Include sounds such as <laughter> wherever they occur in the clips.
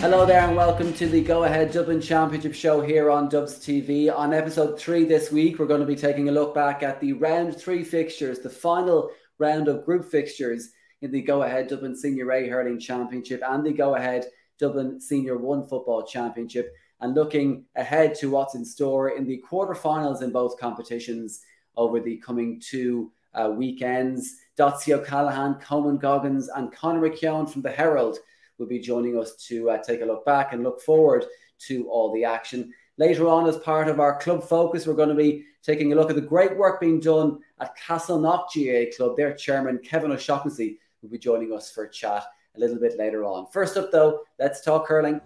Hello there, and welcome to the Go Ahead Dublin Championship show here on Dubs TV. On episode three this week, we're going to be taking a look back at the round three fixtures, the final round of group fixtures in the Go Ahead Dublin Senior A Hurling Championship and the Go Ahead Dublin Senior One Football Championship, and looking ahead to what's in store in the quarterfinals in both competitions over the coming two uh, weekends. Dotsie O'Callaghan, Coman Goggins, and Conor McKeogh from the Herald will be joining us to uh, take a look back and look forward to all the action. Later on, as part of our club focus, we're going to be taking a look at the great work being done at Castleknock GA Club. Their chairman, Kevin O'Shaughnessy, will be joining us for a chat a little bit later on. First up, though, let's talk hurling.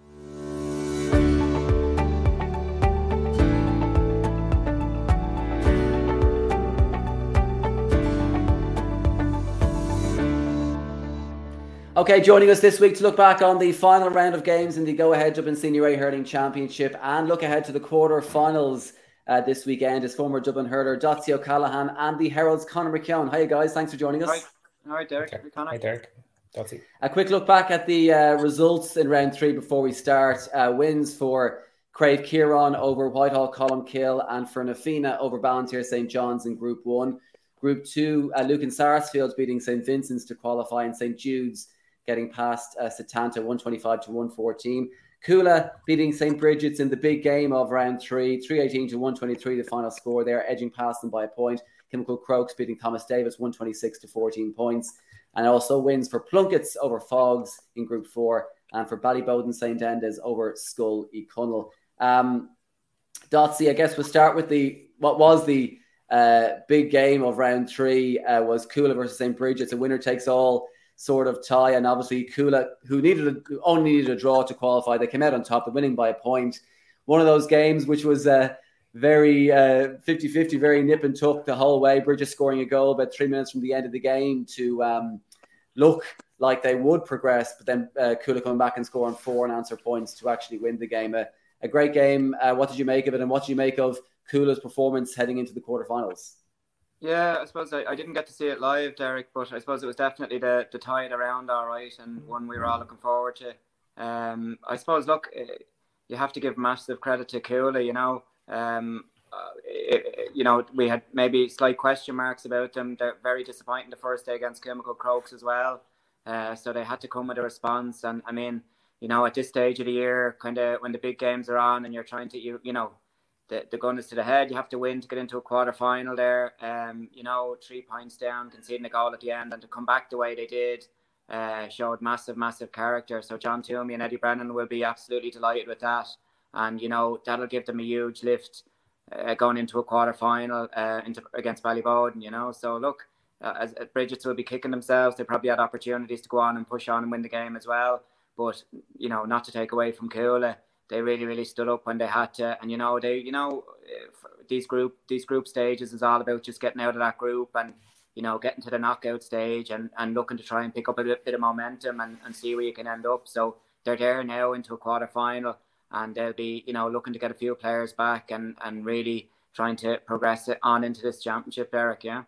Okay, joining us this week to look back on the final round of games in the Go Ahead Dublin Senior A Hurling Championship and look ahead to the quarter finals uh, this weekend is former Dublin hurler Dotsie O'Callaghan and the Herald's Conor McKeogh. Hi, guys. Thanks for joining us. Hi, Hi Derek. Okay. Hi, Derek. Dotsie. A quick look back at the uh, results in round three before we start. Uh, wins for Craobh Chiaráin over Whitehall Colmcille and for Na Fianna over Ballinteer St John's in Group 1. Group 2, uh, Lucan Sarsfield beating St Vincent's to qualify and St Jude's getting past uh, Setanta 125 to 114. Cuala beating St. Bridget's in the big game of round three, 318 to 123, the final score there, edging past them by a point. Kilmacud Crokes beating Thomas Davis 126 to 14 points. And also wins for Plunkets over Faughs in Group 4 and for Ballyboden St. Enda's over Skull E. Connell. Um, I guess we'll start with the what was the uh, big game of round three uh, was Cuala versus St. Bridget's. A winner takes all sort of tie. And obviously, Cuala, who needed a, only needed a draw to qualify, they came out on top, winning by a point. One of those games which was uh, very uh, 50 50, very nip and tuck the whole way. Bridges scoring a goal about three minutes from the end of the game to um, look like they would progress, but then uh, Cuala coming back and scoring four and answer points to actually win the game. A, a great game. Uh, what did you make of it, and what did you make of Cuala's performance heading into the quarterfinals? Yeah, I suppose I, I didn't get to see it live, Derek, but I suppose it was definitely the, the tide around all right and one we were all looking forward to. Um, I suppose, look, eh, you have to give massive credit to Cuala, you know. Um, it, you know, we had maybe slight question marks about them. They're very disappointing the first day against Kilmacud Crokes as well. Uh, so they had to come with a response. And I mean, you know, at this stage of the year, kind of when the big games are on and you're trying to, you, you know, the, the gun is to the head. You have to win to get into a quarter final there. Um, you know, three points down, conceding a goal at the end, and to come back the way they did uh, showed massive, massive character. So John Toomey and Eddie Brennan will be absolutely delighted with that, and you know that'll give them a huge lift uh, going into a quarter final uh, into against Ballyboden. You know, so look. Uh, as Bridget's will be kicking themselves, they probably had opportunities to go on and push on and win the game as well. But you know, not to take away from Cuala, they really really stood up when they had to. And you know they you know eh, these group these group stages is all about just getting out of that group and you know getting to the knockout stage and and looking to try and pick up a bit, bit of momentum and, and see where you can end up. So they're there now into a quarter final and they'll be you know looking to get a few players back and and really trying to progress it on into this championship Eric yeah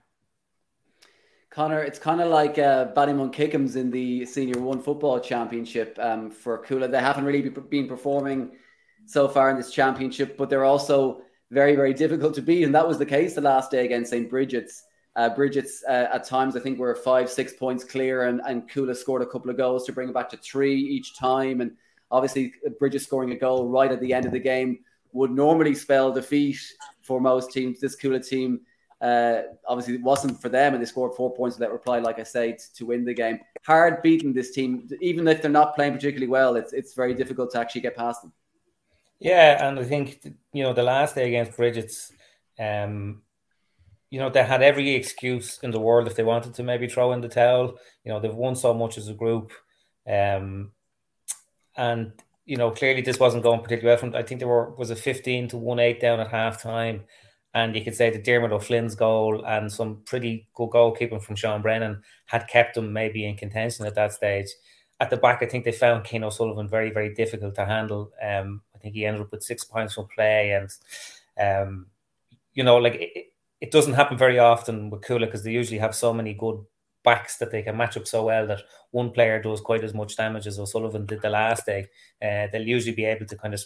Connor, it's kind of like uh, Ballymun Kickham's in the Senior One Football Championship um, for Cuala. They haven't really been performing so far in this championship, but they're also very, very difficult to beat. And that was the case the last day against St. Bridget's. Uh, Bridget's uh, at times, I think, were five, six points clear, and, and Cuala scored a couple of goals to bring it back to three each time. And obviously, Bridget scoring a goal right at the end of the game would normally spell defeat for most teams. This Cuala team uh, obviously, it wasn't for them, and they scored four points that reply, like I say, to, to win the game. Hard beating this team, even if they're not playing particularly well. It's it's very difficult to actually get past them. Yeah, and I think you know the last day against Bridget's, um, you know they had every excuse in the world if they wanted to maybe throw in the towel. You know they've won so much as a group, um, and you know clearly this wasn't going particularly well. From I think there were was a fifteen to one eight down at half time and you could say that Dermot O'Flynn's goal and some pretty good goalkeeping from Sean Brennan had kept them maybe in contention at that stage. At the back, I think they found Cian O'Sullivan very, very difficult to handle. Um, I think he ended up with six points from play, and um, you know, like it, it doesn't happen very often with Cuala because they usually have so many good backs that they can match up so well that one player does quite as much damage as O'Sullivan did the last day. Uh, they'll usually be able to kind of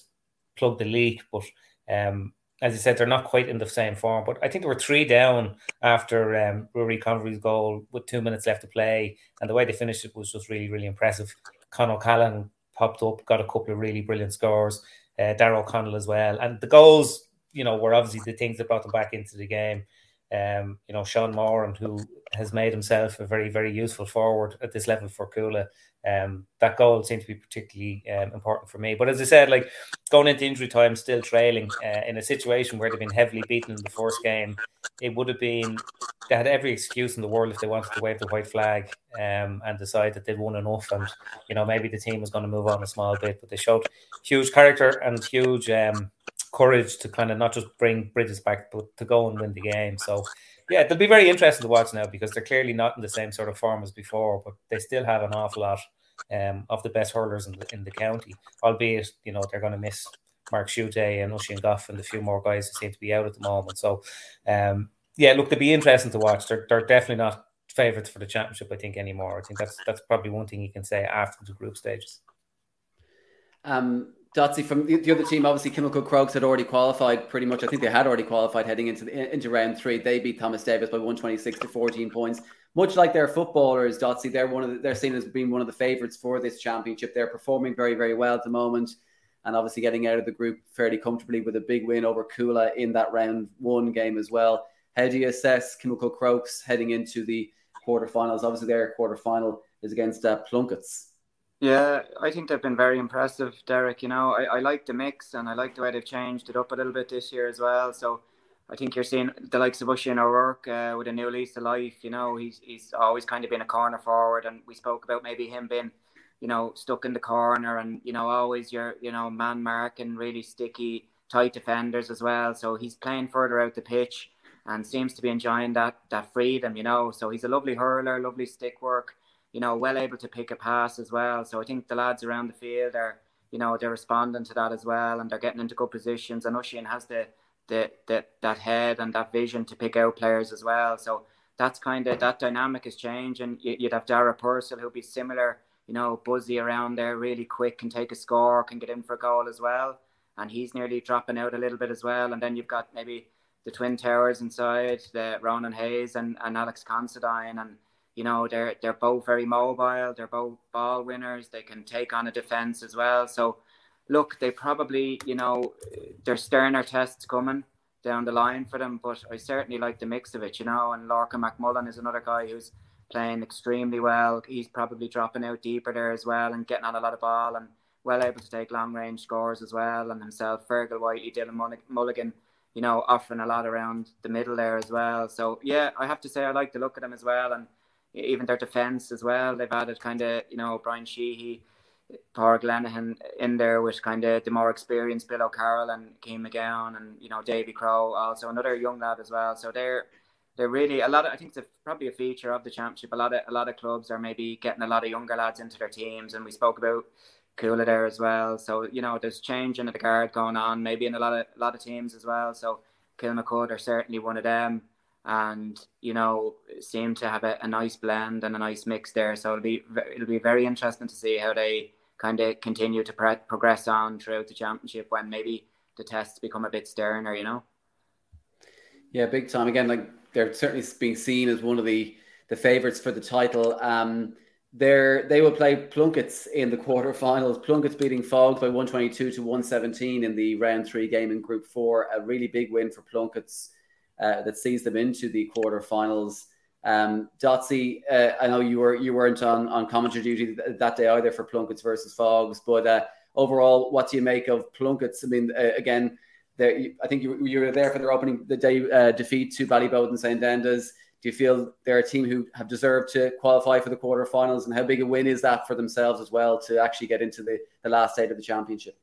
plug the leak, but um, as you said, they're not quite in the same form. But I think they were three down after um, Rory Convery's goal with two minutes left to play, and the way they finished it was just really, really impressive. Con O'Callaghan popped up, got a couple of really brilliant scores. Uh, Darragh O'Connell as well, and the goals, you know, were obviously the things that brought them back into the game. Um, you know, Sean Moran, who has made himself a very, very useful forward at this level for Cuala. Um, that goal seemed to be particularly um, important for me. But as I said, like going into injury time, still trailing uh, in a situation where they've been heavily beaten in the first game, it would have been they had every excuse in the world if they wanted to wave the white flag um, and decide that they'd won enough, and you know maybe the team was going to move on a small bit. But they showed huge character and huge um, courage to kind of not just bring Bridges back, but to go and win the game. So, yeah, they'll be very interesting to watch now because they're clearly not in the same sort of form as before, but they still have an awful lot um, of the best hurlers in the, in the county, albeit, you know, they're going to miss Mark Schutte and Oisin Gough and a few more guys who seem to be out at the moment. So, um, yeah, look, they'll be interesting to watch. They're, they're definitely not favourites for the championship, I think, anymore. I think that's that's probably one thing you can say after the group stages. Um, Dotsy from the, the, other team, obviously Kilmacud Crokes had already qualified pretty much. I think they had already qualified heading into the, into round three. They beat Thomas Davis by 126 to 14 points. Much like their footballers, Dotsy, they're one of the, they're seen as being one of the favourites for this championship. They're performing very, very well at the moment. And obviously getting out of the group fairly comfortably with a big win over Cuala in that round one game as well. How do you assess Kilmacud Crokes heading into the quarterfinals? Obviously, their quarterfinal is against uh, Plunketts. Yeah, I think they've been very impressive, Derek. You know, I, I like the mix and I like the way they've changed it up a little bit this year as well. So I think you're seeing the likes of Oisin O'Rourke uh, with a new lease of life. You know, he's he's always kind of been a corner forward, and we spoke about maybe him being, you know, stuck in the corner and you know always your you know man marking really sticky tight defenders as well. So he's playing further out the pitch and seems to be enjoying that that freedom. You know, so he's a lovely hurler, lovely stick work you know, well able to pick a pass as well. So I think the lads around the field are, you know, they're responding to that as well, and they're getting into good positions. And Oisin has the, the, the that head and that vision to pick out players as well. So that's kind of that dynamic is changing. You'd have Dara Purcell who'll be similar, you know, buzzy around there, really quick, can take a score, can get in for a goal as well. And he's nearly dropping out a little bit as well. And then you've got maybe the twin towers inside, the Ronan Hayes and, and Alex Considine and you know, they're they're both very mobile. They're both ball winners. They can take on a defense as well. So, look, they probably, you know, there's sterner tests coming down the line for them. But I certainly like the mix of it, you know. And Lorcan McMullen is another guy who's playing extremely well. He's probably dropping out deeper there as well and getting on a lot of ball and well able to take long range scores as well. And himself, Fergal Whiteley, Dylan Mulligan, you know, offering a lot around the middle there as well. So yeah, I have to say I like the look at them as well. And even their defence as well. They've added kind of you know Brian Sheehy, Paul Glenihan in there with kind of the more experienced Bill O'Carroll and Keane McGowan and you know Davy Crow also another young lad as well. So they're they're really a lot of I think it's a, probably a feature of the championship. A lot of a lot of clubs are maybe getting a lot of younger lads into their teams, and we spoke about Cuala there as well. So you know there's change in the guard going on, maybe in a lot of a lot of teams as well. So Kilmacud are certainly one of them and you know seem to have a, a, nice blend and a nice mix there. So it'll be it'll be very interesting to see how they kind of continue to pre- progress on throughout the championship when maybe the tests become a bit sterner. You know. Yeah, big time. Again, like they're certainly being seen as one of the the favourites for the title. Um, they're, they will play Plunketts in the quarterfinals. Plunketts beating Faughs by 122 to 117 in the round three game in Group Four. A really big win for Plunketts uh, that sees them into the quarterfinals. Um, Dotsy, uh, I know you were you weren't on on commentary duty that day either for Plunketts versus Faughs, but uh, overall, what do you make of Plunketts? I mean, uh, again, I think you, you, were there for their opening the day uh, defeat to Ballyboden St Enda's. Do you feel they're a team who have deserved to qualify for the quarterfinals, and how big a win is that for themselves as well to actually get into the, the last eight of the championship?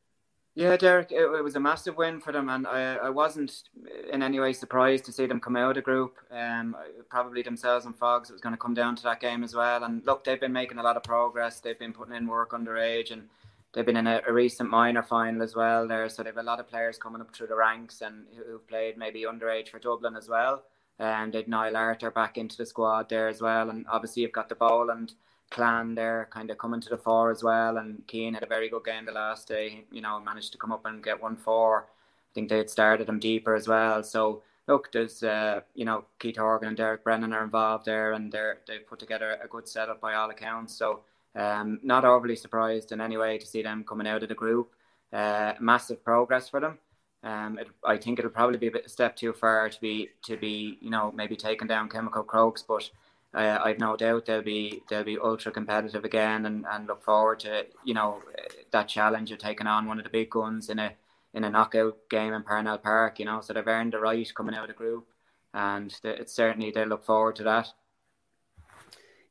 Yeah, Derek, it, it, was a massive win for them, and I, I wasn't in any way surprised to see them come out of the group. Um, probably themselves and Faughs, it was going to come down to that game as well. And look, they've been making a lot of progress. They've been putting in work underage, and they've been in a, a recent minor final as well there. So they've a lot of players coming up through the ranks and who've played maybe underage for Dublin as well. and they'd Niall Arthur back into the squad there as well. And obviously, you've got the Boland clan there kind of coming to the fore as well. And Cian had a very good game the last day, you know, managed to come up and get one four. I think they had started him deeper as well. So, look, there's, uh, you know, Keith Horgan and Derek Brennan are involved there, and they're, they've put together a good setup by all accounts. So, um, not overly surprised in any way to see them coming out of the group. Uh, massive progress for them. Um, it, I think it'll probably be a, bit, a step too far to be to be you know maybe taking down Kilmacud Crokes, but uh, I've no doubt they'll be they'll be ultra competitive again, and, and look forward to you know that challenge of taking on one of the big guns in a in a knockout game in Parnell Park. You know, so they've earned the right coming out of the group, and it's certainly they look forward to that.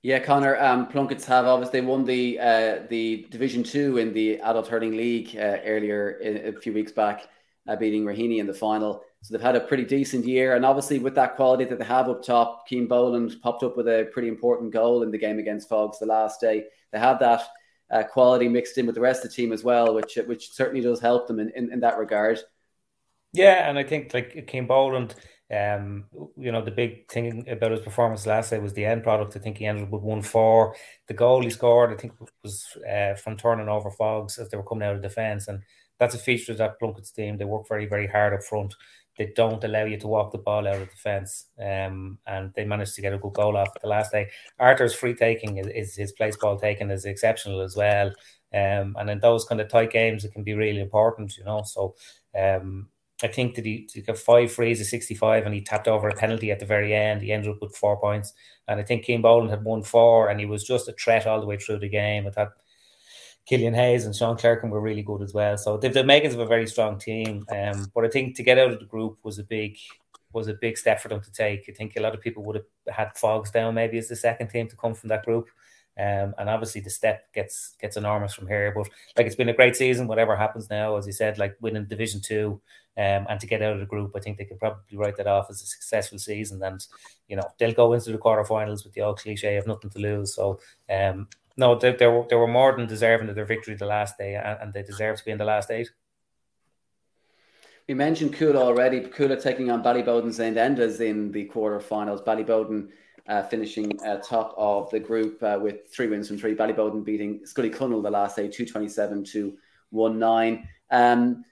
Yeah, Connor. Um, Plunkets have obviously won the uh, the Division Two in the Adult Hurling League uh, earlier in, a few weeks back uh, beating Raheny in the final. So they've had a pretty decent year. And obviously, with that quality that they have up top, Cian Boland popped up with a pretty important goal in the game against Faughs the last day. They have that uh, quality mixed in with the rest of the team as well, which which certainly does help them in, in, in that regard. Yeah, and I think like Cian Boland, um, you know, the big thing about his performance last day was the end product. I think he ended up with one four. The goal he scored, I think, was uh, from turning over Faughs as they were coming out of defence, and that's a feature of that Plunkett's team. They work very, very hard up front. They don't allow you to walk the ball out of defence, um, and they managed to get a good goal off the last day. Arthur's free taking is, is his place ball taking is exceptional as well, um, and in those kind of tight games, it can be really important, you know. So um, I think that he, took got five frees of 65 and he tapped over a penalty at the very end. He ended up with four points. And I think Cian Boland had won four and he was just a threat all the way through the game. I thought Killian Hayes and Sean Clerkin were really good as well. So the makings of a very strong team. Um, but I think to get out of the group was a big was a big step for them to take. I think a lot of people would have had Faughs down maybe as the second team to come from that group. Um, and obviously the step gets gets enormous from here. But like it's been a great season. Whatever happens now, as you said, like winning Division Two, um, and to get out of the group, I think they can probably write that off as a successful season. And you know they'll go into the quarterfinals with the old cliche of nothing to lose. So um, no, they, they, were, they were more than deserving of their victory the last day, and they deserve to be in the last eight. We mentioned Cuala already. Cuala taking on Ballyboden St. Enda's in the quarterfinals. Ballyboden uh, finishing uh, top of the group uh, with three wins from three. Ballyboden beating Scoil Uí Chonaill the last day, 227 to 1 9. Um,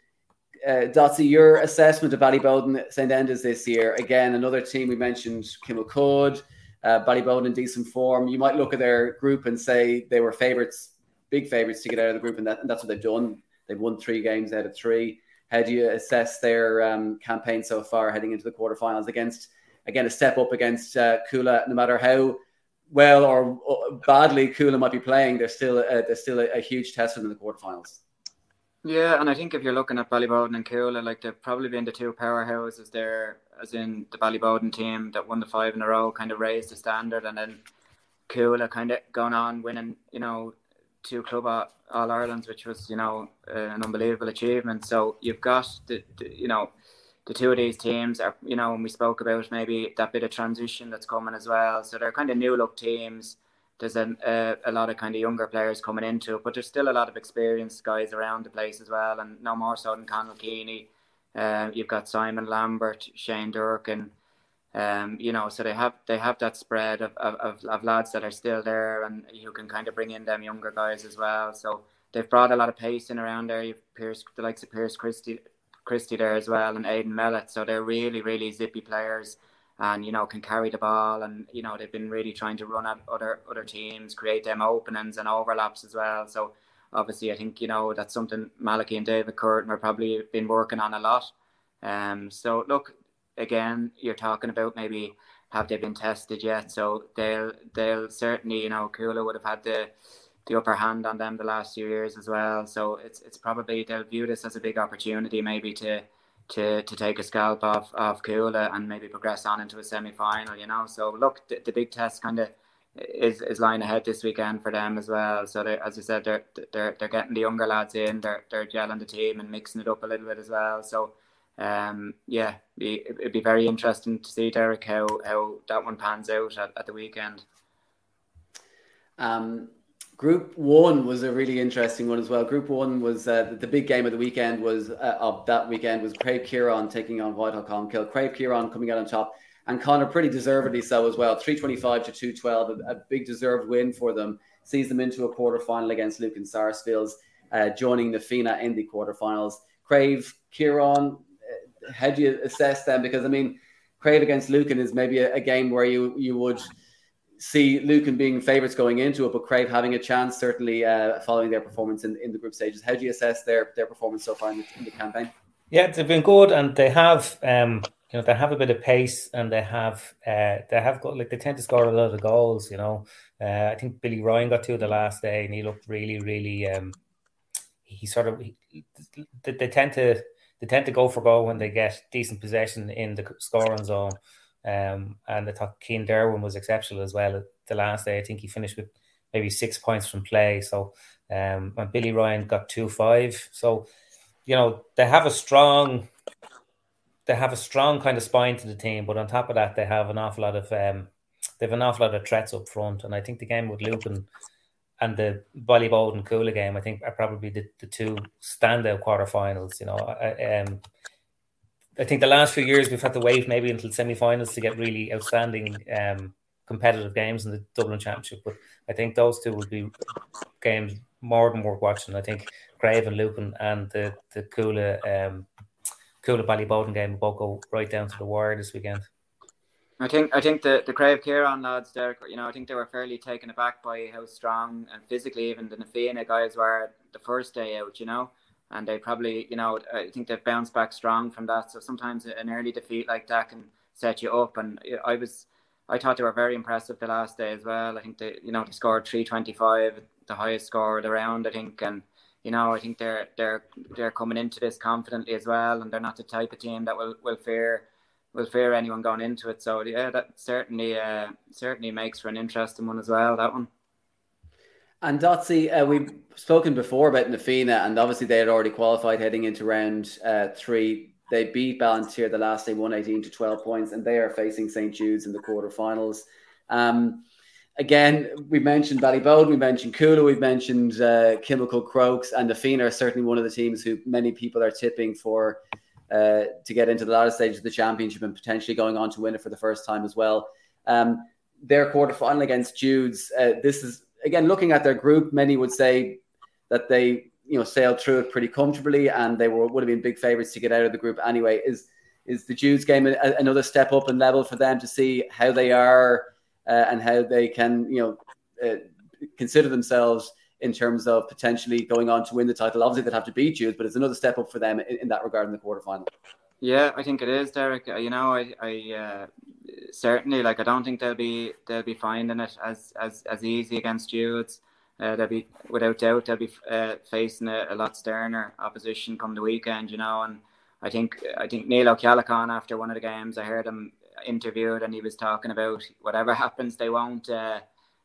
uh, your assessment of Ballyboden St. Enda's this year. Again, another team we mentioned, Kilmacud, uh, Ballyboden in decent form. You might look at their group and say they were favourites, big favourites to get out of the group, and, that, and that's what they've done. They've won three games out of three. How do you assess their um, campaign so far heading into the quarterfinals against, again, a step up against uh, Cuala, no matter how well or badly Cuala might be playing, there's still a, there's still a, a huge test in the quarterfinals. Yeah, and I think if you're looking at Ballyboden and Cuala, like they've probably been the two powerhouses there, as in the Ballyboden team that won the five in a row, kind of raised the standard, and then Cuala kind of gone on winning, you know, two club All Irelands, which was, you know, uh, an unbelievable achievement. So you've got the, the, you know, the two of these teams are, you know, when we spoke about maybe that bit of transition that's coming as well. So they're kind of new look teams there's a, a, a, lot of kind of younger players coming into it, but there's still a lot of experienced guys around the place as well, and no more so than Conal Keaney. Uh, you've got Simon Lambert, Shane Durkin, um, you know, so they have they have that spread of, of, of, lads that are still there and who can kind of bring in them younger guys as well. So they've brought a lot of pace in around there. You've Pierce, the likes of Pierce Christie, Christie there as well, and Aidan Mellett. So they're really really zippy players and you know can carry the ball and you know they've been really trying to run at other other teams create them openings and overlaps as well. So obviously I think you know that's something Malachy and David Curtin are probably been working on a lot. Um so look again you're talking about maybe have they been tested yet? So they'll they'll certainly you know Cuala would have had the the upper hand on them the last few years as well. So it's it's probably they'll view this as a big opportunity maybe to to, to take a scalp off of Cuala and maybe progress on into a semi final, you know. So look, the, the big test kind of is is lying ahead this weekend for them as well. So as you said, they're they're they're getting the younger lads in, they're they're gelling the team and mixing it up a little bit as well. So um, yeah, it'd be very interesting to see Derek how how that one pans out at, at the weekend. Um, Group one was a really interesting one as well. Group one was uh, the big game of the weekend was uh, of that weekend was Craobh Chiaráin taking on Whitehall Colmcille. Craobh Chiaráin coming out on top and Connor pretty deservedly so as well. 325 to 212, a, a big deserved win for them. Sees them into a quarter final against Lucan Sarsfields, uh, joining Na Fianna in the quarterfinals. Craobh Chiaráin, uh, how do you assess them? Because I mean, Craobh against Lucan is maybe a, a game where you you would see Lucan being favourites going into it, but Craobh having a chance certainly uh, following their performance in, in the group stages. How do you assess their their performance so far in the, in the campaign? Yeah, they've been good, and they have um, you know they have a bit of pace, and they have uh, they have got like they tend to score a lot of goals. You know, uh, I think Billy Ryan got two the last day, and he looked really really. Um, he sort of he, they, they tend to they tend to go for goal when they get decent possession in the scoring zone. Um, and I thought Keen Derwin was exceptional as well the last day. I think he finished with maybe six points from play. So um, and Billy Ryan got two five. So you know they have a strong they have a strong kind of spine to the team, but on top of that, they have an awful lot of um, they have an awful lot of threats up front. And I think the game with Lucan and the Ballyboden Cuala game, I think, are probably the, the two standout quarterfinals. You know, I, um, I think the last few years we've had to wait maybe until semi-finals to get really outstanding um, competitive games in the Dublin Championship. But I think those two would be games more than worth watching. I think Craobh and Lucan and the the Cuala um, Cuala Ballyboden game will go right down to the wire this weekend. I think I think the the Craobh Chiaráin lads there, you know, I think they were fairly taken aback by how strong and physically even the Na Fianna guys were the first day out, you know and they probably, you know, I think they've bounced back strong from that. So sometimes an early defeat like that can set you up. And I was, I thought they were very impressive the last day as well. I think they, you know, they scored three twenty five, the highest score of the round, I think, and you know, I think they're they're they're coming into this confidently as well, and they're not the type of team that will will fear will fear anyone going into it. So yeah, that certainly uh, certainly makes for an interesting one as well. That one. And Dotsy, uh, we've spoken before about Na Fianna, and obviously they had already qualified heading into round uh, three. They beat Ballinteer the last day, 118 to 12 points, and they are facing St. Jude's in the quarterfinals. Um, again, we mentioned Ballyboden, we mentioned Cuala, we've mentioned uh, Kilmacud Crokes, and Na Fianna are certainly one of the teams who many people are tipping for uh, to get into the latter stage of the championship and potentially going on to win it for the first time as well. Um, their quarterfinal against Jude's, uh, this is again, looking at their group, many would say that they you know sailed through it pretty comfortably, and they were would have been big favourites to get out of the group anyway. Is is the Jude's game a, another step up in level for them to see how they are uh, and how they can you know uh, consider themselves in terms of potentially going on to win the title? Obviously, they'd have to beat Jude's, but it's another step up for them in, in that regard in the quarterfinal. Yeah, I think it is, Derek. Uh, you know, I, I uh, certainly like I don't think they'll be they'll be finding it as as, as easy against Jude's. Uh, they'll be without doubt they'll be uh, facing a, a, lot sterner opposition come the weekend, you know. And I think I think Neil O'Callaghan after one of the games, I heard him interviewed and he was talking about whatever <laughs> happens, they won't uh,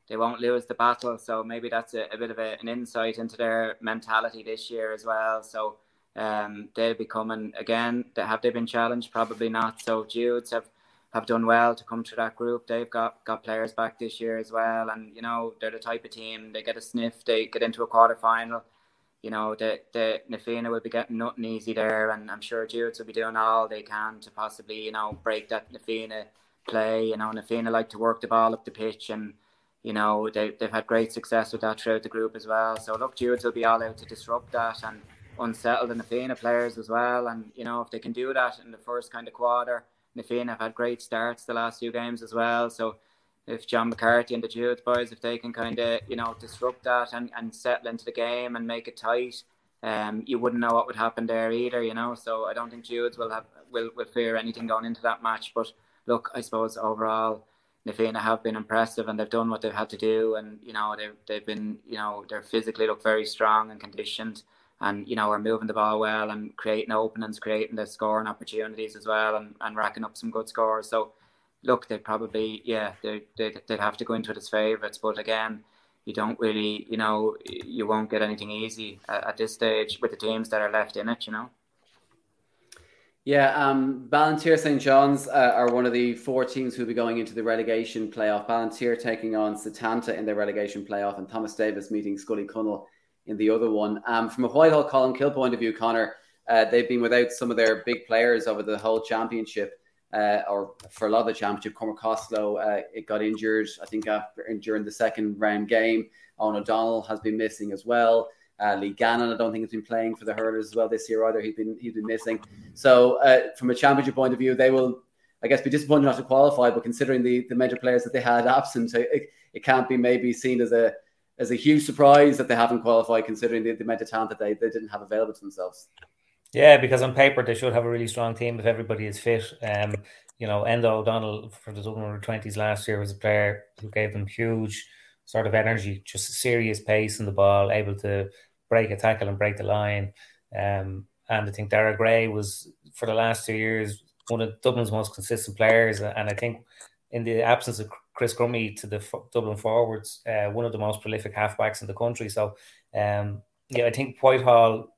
they won't lose the battle. So maybe that's a, a bit of a, an insight into their mentality this year as well. So um, they'll be coming again. Have they been challenged? Probably not. So Jude's have, have done well to come to that group. They've got, got players back this year as well. And, you know, they're the type of team, they get a sniff, they get into a quarter final. You know, the, the Na Fianna will be getting nothing easy there. And I'm sure Jude's will be doing all they can to possibly, you know, break that Na Fianna play. You know, Na Fianna like to work the ball up the pitch and, you know, they, they've had great success with that throughout the group as well. So, look, Jude's will be all out to disrupt that. And, unsettle the Fianna players as well. And, you know, if they can do that in the first kind of quarter, Fianna have had great starts the last few games as well. So if John McCarthy and the Jude boys, if they can kind of, you know, disrupt that and, and settle into the game and make it tight, um, you wouldn't know what would happen there either, you know. So I don't think Jude's will have will, will fear anything going into that match. But look, I suppose overall Na Fianna have been impressive and they've done what they've had to do and you know they've they've been you know they're physically look very strong and conditioned and you know are moving the ball well and creating openings, creating the scoring opportunities as well, and, and racking up some good scores. So look, they'd probably yeah they they'd, they'd have to go into it as favourites, but again. You don't really, you know, you won't get anything easy at, at this stage with the teams that are left in it, you know. Yeah, um, Ballinteer St John's uh, are one of the four teams who'll be going into the relegation playoff. Ballinteer taking on Setanta in their relegation playoff, and Thomas Davis meeting Scoil Uí Chonaill in the other one. Um, from a Whitehall Colmcille point of view, Connor, uh, they've been without some of their big players over the whole championship. uh, or for a lot of the championship, Cormac Costello uh, it got injured. I think after during the second round game, Eoghan O'Donnell has been missing as well. Uh, Lee Gannon, I don't think has been playing for the hurlers as well this year either. He's been he's been missing. So uh, from a championship point of view, they will, I guess, be disappointed not to qualify. But considering the the major players that they had absent, it, it can't be maybe seen as a as a huge surprise that they haven't qualified, considering the, the amount of talent that they, they didn't have available to themselves. Yeah, because on paper they should have a really strong team if everybody is fit. Um, you know, Enda O'Donnell for the Dublin under twenties last year was a player who gave them huge sort of energy, just a serious pace in the ball, able to break a tackle and break the line. Um, and I think Daire Gray was for the last two years one of Dublin's most consistent players, and I think in the absence of Chris Crummey to the Dublin forwards, uh, one of the most prolific halfbacks in the country. So, um, yeah, I think Whitehall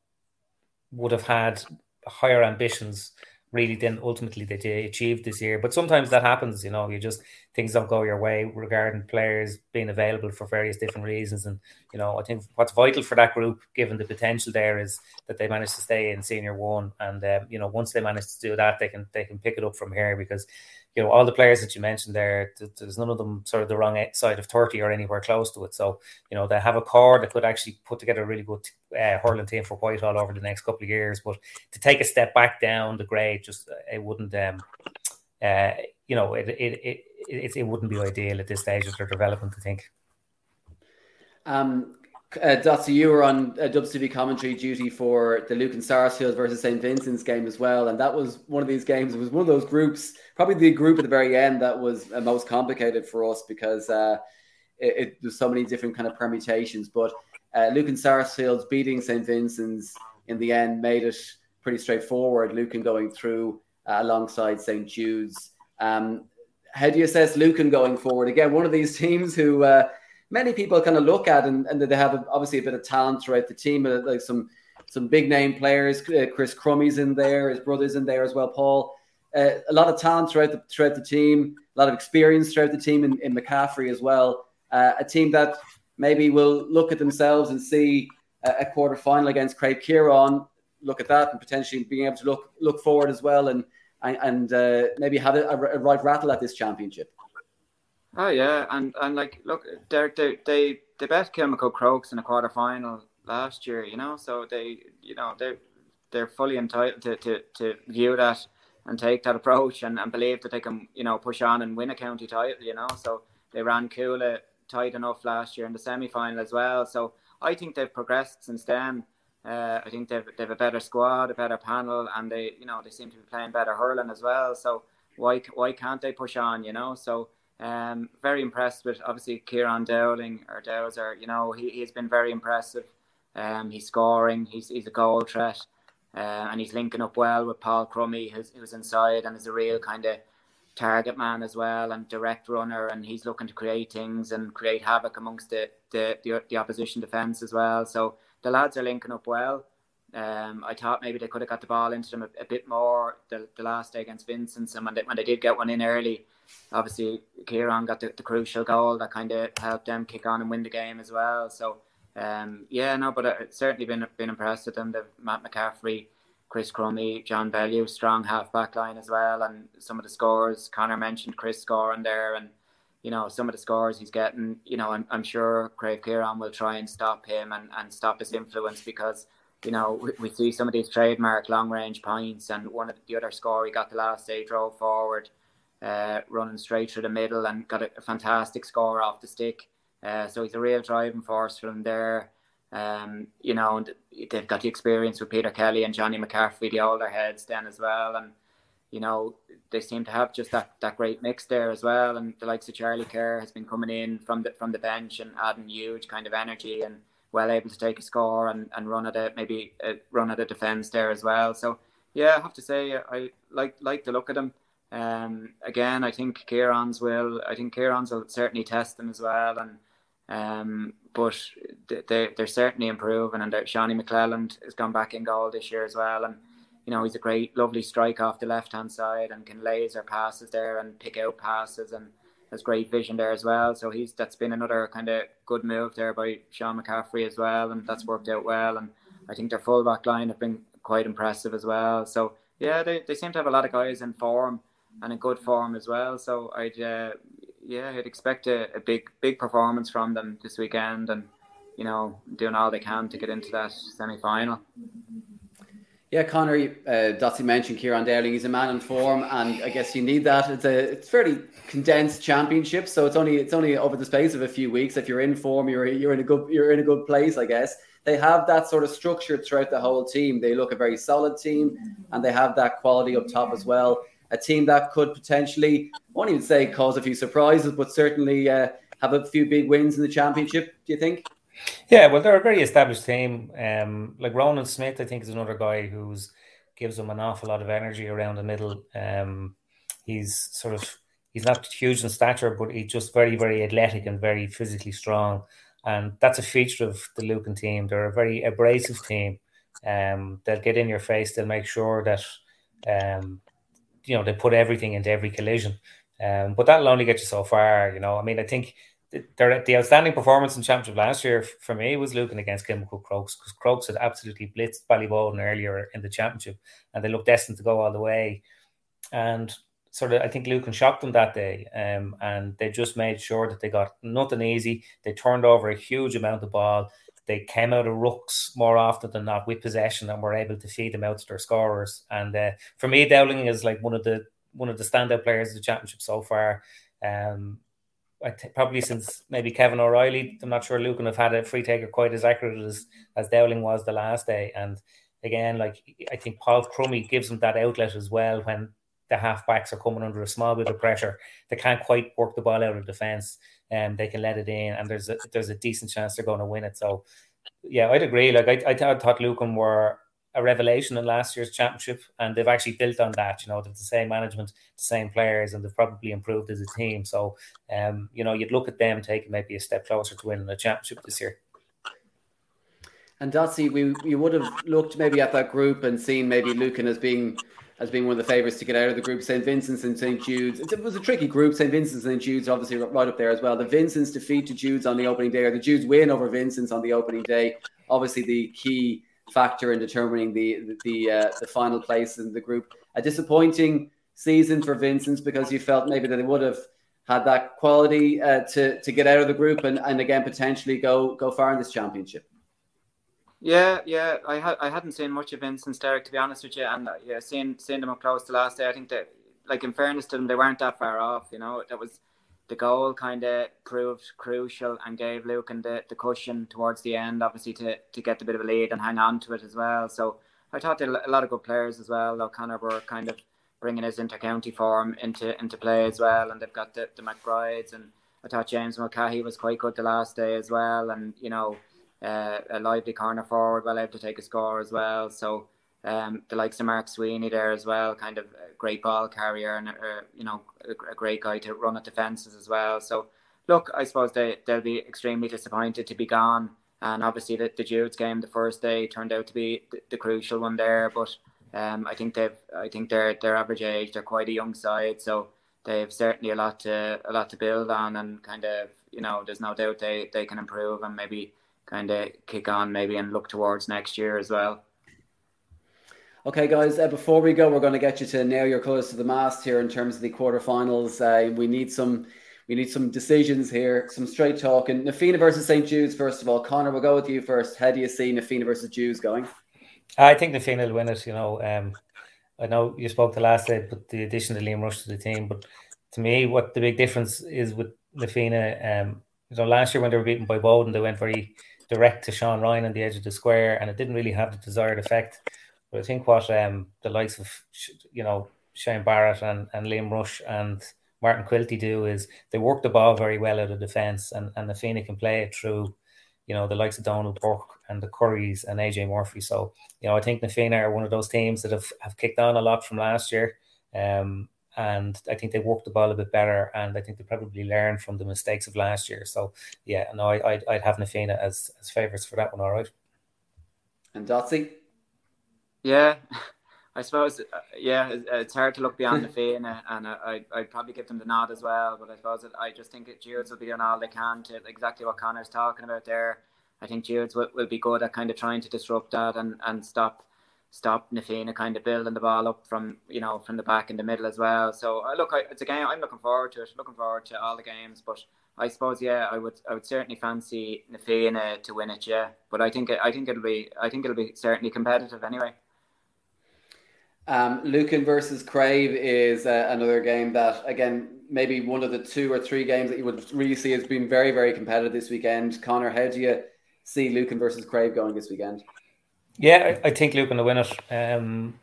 would have had higher ambitions really than ultimately they achieved this year. But sometimes that happens, you know, you just things don't go your way regarding players being available for various different reasons. And, you know, I think what's vital for that group, given the potential there, is that they manage to stay in senior one. And um, you know, once they manage to do that, they can they can pick it up from here because you know, all the players that you mentioned there, there's none of them sort of the wrong side of 30 or anywhere close to it. So, you know, they have a core that could actually put together a really good uh, hurling team for Whitehall over the next couple of years. But to take a step back down the grade, just uh, it wouldn't, um, uh, you know, it, it, it, it, it wouldn't be ideal at this stage of their development, I think. Um, uh, you were on uh, TV commentary duty for the Luke Lucan Sarsfield versus St. Vincent's game as well. And that was one of these games. It was one of those groups, probably the group at the very end that was uh, most complicated for us because uh, it, it was so many different kind of permutations. But uh, Lucan Sarsfield's beating St. Vincent's in the end made it pretty straightforward. Lucan going through uh, alongside St. Jude's. Um, how do you assess Lucan going forward? Again, one of these <laughs> teams who uh, many people kind of look at and, and they have obviously a bit of talent throughout the team, like some some big name players. Uh, Chris Crummey's in there, his brother's in there as well. Paul, uh, a lot of talent throughout the throughout the team, a lot of experience throughout the team in, in McCaffrey as well. Uh, a team that maybe will look at themselves and see a, a quarter final against Craobh Chiaráin, look at that and potentially being able to look look forward as well and and, and uh, maybe have a, a right rattle at this championship. Oh yeah, and and like look, they they they they bet Kilmacud Crokes in a quarter final last year, you know, so they you know they they're fully entitled to, to, to view that and take that approach and, and believe that they can you know push on and win a county title, you know. So they ran Cuala tight enough last year in the semi final as well. So I think they've progressed since then. Uh, I think they've they've a better squad, a better panel, and they you know they seem to be playing better hurling as well. So why why can't they push on? You know, so um, very impressed with obviously Kieran Dowling or Dowser. You know, he, he's been very impressive. Um, he's scoring. He's he's a goal threat, uh, and he's linking up well with Paul Crummey, who's, who's inside and is a real kind of target man as well and direct runner. And he's looking to create things and create havoc amongst the the, the, the opposition defence as well. So the lads are linking up well. Um, I thought maybe they could have got the ball into them a, a bit more the, the last day against Vincent, and when they, when they did get one in early, obviously Kieran got the, the crucial goal that kind of helped them kick on and win the game as well. So um, yeah, no, but it's certainly been been impressed with them. The Matt McCaffrey, Chris Crummey, John Bellew, strong half back line as well, and some of the scores. Connor mentioned Chris scoring there, and you know some of the scores he's getting. You know, I'm, I'm sure Craobh Chiaráin will try and stop him and, and stop his influence because you know we, see some of these trademark long range points, and one of the other score he got the last day drove forward uh, running straight through the middle and got a, a fantastic score off the stick. Uh, so he's a real driving force from there. Um, you know, and they've got the experience with Peter Kelly and Johnny McCaffrey, the older heads then as well. And, you know, they seem to have just that, that great mix there as well. And the likes of Charlie Kerr has been coming in from the from the bench and adding huge kind of energy and well able to take a score and, and run at a maybe a run at a defence there as well. So yeah, I have to say I like like the look of them. Um, again, I think Kieran's will. I think Kieran's will certainly test them as well, and um, but they they're certainly improving. And Shawnee McClelland has gone back in goal this year as well, and you know he's a great, lovely strike off the left hand side and can laser passes there and pick out passes and has great vision there as well. So he's that's been another kind of good move there by Sean McCaffrey as well, and that's worked out well. And I think their full back line have been quite impressive as well. So yeah, they, they seem to have a lot of guys in form and in good form as well. So I'd uh, yeah, I'd expect a, a big big performance from them this weekend, and you know doing all they can to get into that semi final. Yeah, Connor, uh, Dotsie mentioned Kieran Dowling. He's a man in form, and I guess you need that. It's a it's fairly condensed championship, so it's only it's only over the space of a few weeks. If you're in form, you're you're in a good you're in a good place, I guess. They have that sort of structure throughout the whole team. They look a very solid team, and they have that quality up top as well. A team that could potentially, I won't even say cause a few surprises, but certainly uh, have a few big wins in the championship. Do you think? Yeah, well, they're a very established team. Um, like Ronan Smith, I think is another guy who's gives them an awful lot of energy around the middle. Um, he's sort of he's not huge in stature, but he's just very, very athletic and very physically strong. And that's a feature of the Lucan team. They're a very abrasive team. Um, they'll get in your face. They'll make sure that um, you know they put everything into every collision. Um, but that'll only get you so far. You know, I mean, I think the, the outstanding performance in championship last year for me was Lucan against Kilmacud Crokes because Crokes had absolutely blitzed Ballyboden earlier in the championship and they looked destined to go all the way. And sort of, I think Lucan shocked them that day, um, and they just made sure that they got nothing easy. They turned over a huge amount of ball. They came out of rooks more often than not with possession and were able to feed them out to their scorers. And uh, for me, Dowling is like one of the one of the standout players of the championship so far. Um, Probably since maybe Kevin O'Reilly. I'm not sure Lucan have had a free taker quite as accurate as as Dowling was the last day. And again, like I think Paul Crummey gives them that outlet as well when the halfbacks are coming under a small bit of pressure. They can't quite work the ball out of defence, and they can let it in, and there's a there's a decent chance they're going to win it. So, yeah, I'd agree. Like I, I, th- I thought Lucan were a revelation in last year's championship, and they've actually built on that. You know, they've the same management, the same players, and they've probably improved as a team. So, um, you know, you'd look at them taking maybe a step closer to winning the championship this year. And Dotsie, we you would have looked maybe at that group and seen maybe Lucan as being as being one of the favourites to get out of the group. St Vincent's and St Jude's. It was a tricky group. St Vincent's and St. Jude's obviously right up there as well. The Vincent's defeat to Jude's on the opening day, or the Jude's win over Vincent's on the opening day. Obviously, the key factor in determining the the uh, the final place in the group. A disappointing season for Vincent's because you felt maybe that they would have had that quality uh, to to get out of the group and, and again potentially go go far in this championship. Yeah, yeah, I had I hadn't seen much of Vincent's Derek to be honest with you, and uh, yeah, seeing seeing them up close the last day, I think that like in fairness to them, they weren't that far off. You know, that was the goal kind of proved crucial and gave Lucan the, the cushion towards the end, obviously to, to get a bit of a lead and hang on to it as well. So I thought they a lot of good players as well. O'Connor were kind of bringing his inter-county form into into play as well, and they've got the, the McBrides and I thought James Mulcahy was quite good the last day as well, and you know uh, a lively corner forward, well able to take a score as well. So um, the likes of Mark Sweeney there as well, kind of a great ball carrier and uh, you know a, a, great guy to run at defences as well. So look, I suppose they they'll be extremely disappointed to be gone. And obviously the, the Jude's game the first day turned out to be the, the crucial one there. But um, I think they've I think their their average age they're quite a young side, so they've certainly a lot to a lot to build on and kind of you know there's no doubt they they can improve and maybe kind of kick on maybe and look towards next year as well. Okay, guys, uh, before we go, we're going to get you to nail your colours to the mast here in terms of the quarterfinals. Uh, we need some we need some decisions here, some straight talk. And Na Fianna versus St. Jude's, first of all. Connor, we'll go with you first. How do you see Na Fianna versus Jude's going? I think Na Fianna will win it. You know, um, I know you spoke the last day, but the addition of Liam Rush to the team. But to me, what the big difference is with Na Fianna, um, you know, last year when they were beaten by Boden, they went very direct to Sean Ryan on the edge of the square, and it didn't really have the desired effect. But I think what um, the likes of you know Shane Barrett and, and Liam Rush and Martin Quilty do is they work the ball very well out of defence, and and the Fianna can play it through, you know, the likes of Donal Burke and the Currys and AJ Murphy. So you know, I think Na Fianna are one of those teams that have have kicked on a lot from last year. Um, and I think they worked the ball a bit better, and I think they probably learned from the mistakes of last year. So yeah, no, I, I'd, I'd have Na Fianna as as favourites for that one. All right. And Dotsie. Yeah, <laughs> I suppose. Uh, yeah, it's hard to look beyond the <laughs> Fianna, and I I'd probably give them the nod as well. But I suppose I just think that Jude's will be doing all they can to exactly what Connor's talking about there. I think Jude's will, will be good at kind of trying to disrupt that and, and stop stop Na Fianna kind of building the ball up from you know from the back in the middle as well. So uh, look, I, it's a game I'm looking forward to it. Looking forward to all the games, but I suppose yeah, I would I would certainly fancy Na Fianna to win it. Yeah, but I think I think it'll be I think it'll be certainly competitive anyway. Um, Lucan versus Craobh is uh, another game that, again, maybe one of the two or three games that you would really see has been very, very competitive this weekend. Connor, how do you see Lucan versus Craobh going this weekend? Yeah, I, think Lucan will win it. Um,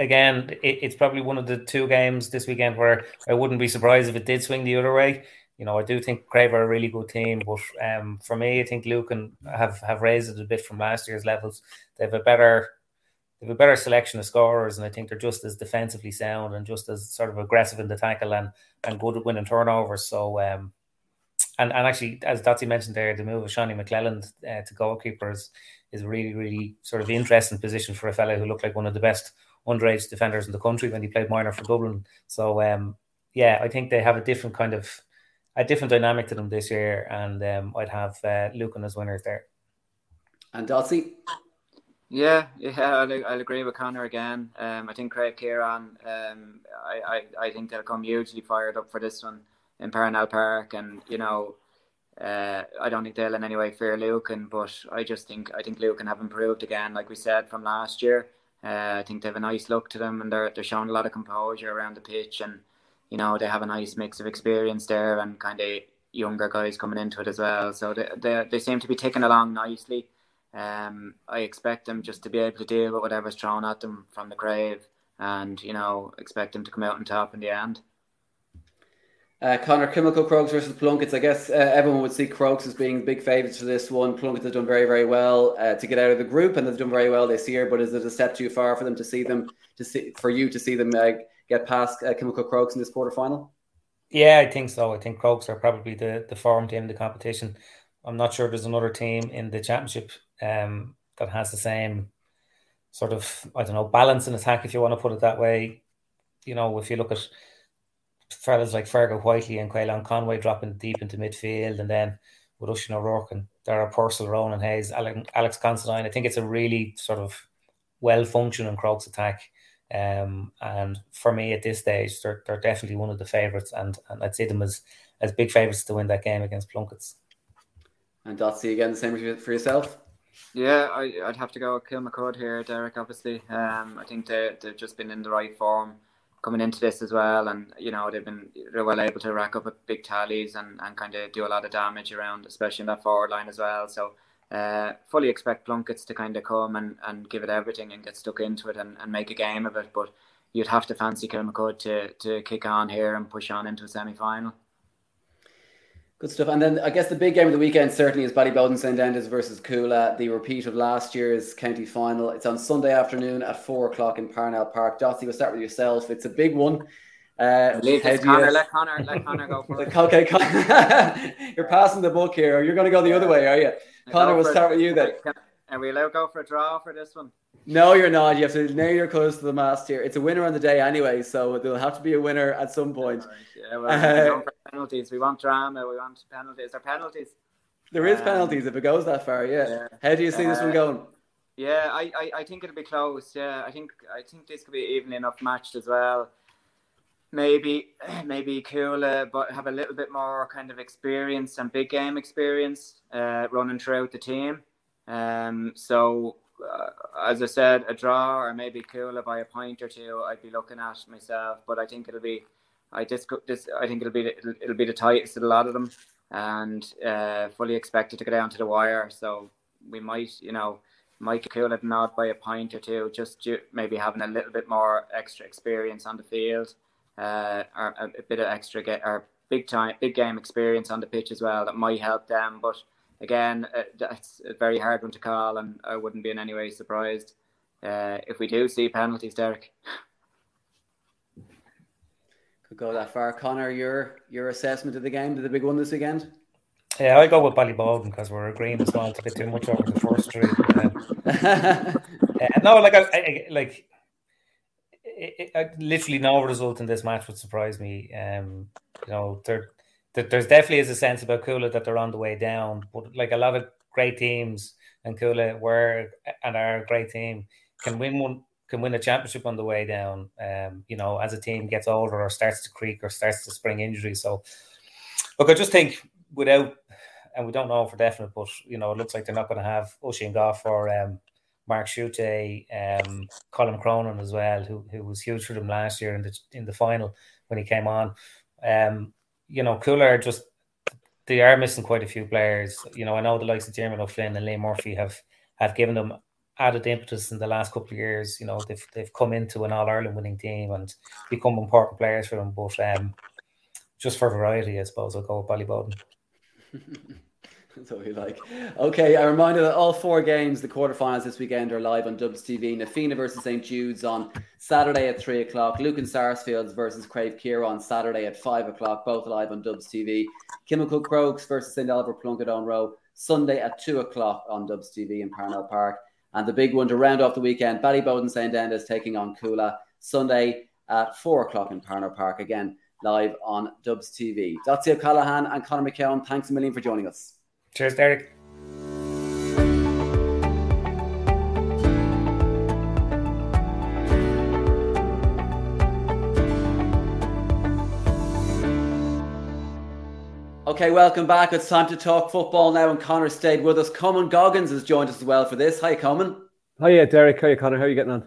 again, it, it's probably one of the two games this weekend where I wouldn't be surprised if it did swing the other way. You know, I do think Craobh are a really good team, but um, for me, I think Lucan have have raised it a bit from last year's levels. They have a better they have a better selection of scorers, and I think they're just as defensively sound and just as sort of aggressive in the tackle and and good at winning turnovers. So, um, and and actually, as Dotsy mentioned there, the move of Seanie McClelland uh, to goalkeeper is, a really really sort of interesting position for a fellow who looked like one of the best underage defenders in the country when he played minor for Dublin. So, um, yeah, I think they have a different kind of a different dynamic to them this year, and um, I'd have uh, Lucan as winners there. And Dotsy. Yeah, yeah, I'll, I'll agree with Connor again. Um, I think Craobh Chiaráin, um, I, I, I think they'll come hugely fired up for this one in Parnell Park, and you know, uh, I don't think they'll in any way fear Lucan, but I just think I think Lucan have improved again, like we said from last year. Uh, I think they have a nice look to them, and they're they're showing a lot of composure around the pitch, and you know they have a nice mix of experience there and kind of younger guys coming into it as well. So they they, they seem to be ticking along nicely. Um, I expect them just to be able to deal with whatever's thrown at them from the Craobh, and you know, expect them to come out on top in the end. Uh, Connor, Kilmacud Crokes versus Plunketts. I guess uh, everyone would see Crokes as being big favourites for this one. Plunketts have done very, very well uh, to get out of the group, and they've done very well this year. But is it a step too far for them to see them to see for you to see them uh, get past uh, Kilmacud Crokes in this quarter final? Yeah, I think so. I think Crokes are probably the the form team in the competition. I'm not sure there's another team in the championship um, that has the same sort of I don't know balance in attack if you want to put it that way. You know, if you look at fellas like Fergal Whiteley and Caolan Conway dropping deep into midfield, and then with Oisin O'Rourke and Dara Purcell, Ronan Hayes, Alex Considine, I think it's a really sort of well functioning Crokes attack. Um, and for me at this stage, they're, they're definitely one of the favourites, and, and I'd see them as, as big favourites to win that game against Plunketts. And Dotsy again, the same for yourself. Yeah, I, would have to go with Kilmacud here, Derek. Obviously, um, I think they they've just been in the right form coming into this as well, and you know they've been they're well able to rack up big tallies and, and kind of do a lot of damage around, especially in that forward line as well. So, uh, fully expect Plunketts to kind of come and, and give it everything and get stuck into it and, and make a game of it. But you'd have to fancy Kilmacud to to kick on here and push on into a semi final. Good stuff. And then I guess the big game of the weekend certainly is Ballyboden St Enda's versus Cuala, the repeat of last year's county final. It's on Sunday afternoon at four o'clock in Parnell Park. Dotsy, we'll start with yourself. It's a big one. Uh, Leave this, Connor. You... Let Connor. Let Connor go for <laughs> it. Okay, Connor. <laughs> you're passing the book here. You're going to go the other way, are you? Connor, we'll start with you then. Are we allowed to go for a draw for this one? No, you're not. You have to nail your clothes to the mast here. It's a winner on the day anyway, so there'll have to be a winner at some point. Yeah, well, uh, penalties. We want drama. We want penalties. There are penalties. There is um, penalties if it goes that far. Yeah. yeah. How do you see uh, this one uh, going? Yeah, I, I, I think it'll be close. Yeah, I think I think this could be even enough matched as well. Maybe <clears throat> maybe Cuala, but have a little bit more kind of experience and big game experience uh, running throughout the team. Um, so uh, as I said, a draw or maybe Cuala by a point or two, I'd be looking at myself. But I think it'll be, I just this, I think it'll be it'll, it'll be the tightest of a lot of them, and uh, fully expected to go down to the wire. So we might, you know, might Cuala nod by a point or two, just maybe having a little bit more extra experience on the field, uh, or a, a bit of extra get or big time, big game experience on the pitch as well. That might help them, but again, uh, that's a very hard one to call, and I wouldn't be in any way surprised uh, if we do see penalties, Derek. Could go that far, Connor. Your your assessment of the game, to the big one this weekend? Yeah, I go with Ballyboden because we're agreeing as well to get too much over the first three. <laughs> uh, no, like I, I like it, it, literally no result in this match would surprise me. Um, you know, they're there's definitely is a sense about Cuala that they're on the way down, but like a lot of great teams and Cuala were and are a great team can win one can win a championship on the way down. Um, you know, as a team gets older or starts to creak or starts to spring injury. So, look, I just think without, and we don't know for definite, but you know, it looks like they're not going to have Oisin Gough or um, Mark Schutte, um, Colin Cronin as well, who who was huge for them last year in the in the final when he came on. Um, you know, Cuala just they are missing quite a few players. You know, I know the likes of Jeremy O'Flynn and Liam Murphy have have given them added impetus in the last couple of years. You know, they've they've come into an All Ireland winning team and become important players for them. But um, just for variety, I suppose I'll go with Ballyboden. <laughs> <laughs> What we like. Okay, a reminder that all four games, the quarterfinals this weekend, are live on Dubs TV. Na Fianna versus St. Jude's on Saturday at 3 o'clock. Lucan Sarsfields versus Craobh Chiaráin on Saturday at 5 o'clock, both live on Dubs TV. Kilmacud Crokes versus St. Oliver Plunkett Eoghan Ruadh, Sunday at 2 o'clock on Dubs TV in Parnell Park. And the big one to round off the weekend, Ballyboden St. Enda's taking on Cuala, Sunday at 4 o'clock in Parnell Park. Again, live on Dubs TV. Dotsie O'Callaghan and Conor McKeogh, thanks a million for joining us. Cheers, Derek. Okay, welcome back. It's time to talk football now, and Connor stayed with us. Coman Goggins has joined us as well for this. Hi, Coman. Hi, yeah, Derek. Hi, Connor. How are you getting on?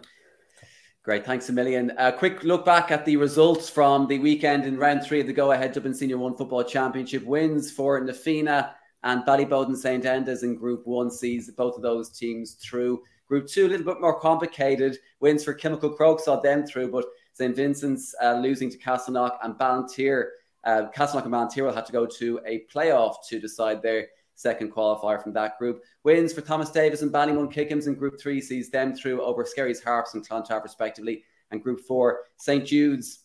Great, thanks a million. A quick look back at the results from the weekend in round three of the Go Ahead Dublin Senior One Football Championship wins for Na Fianna and Ballyboden St. Enda's in Group 1 sees both of those teams through. Group 2, a little bit more complicated. Wins for Kilmacud Croke saw them through, but St. Vincent's uh, losing to Castleknock and Ballinteer. Uh, Castleknock and Ballinteer will have to go to a playoff to decide their second qualifier from that group. Wins for Thomas Davis and Ballymun Kickhams in Group 3 sees them through over Skerries Harps and Clontarf respectively. And Group 4, St. Jude's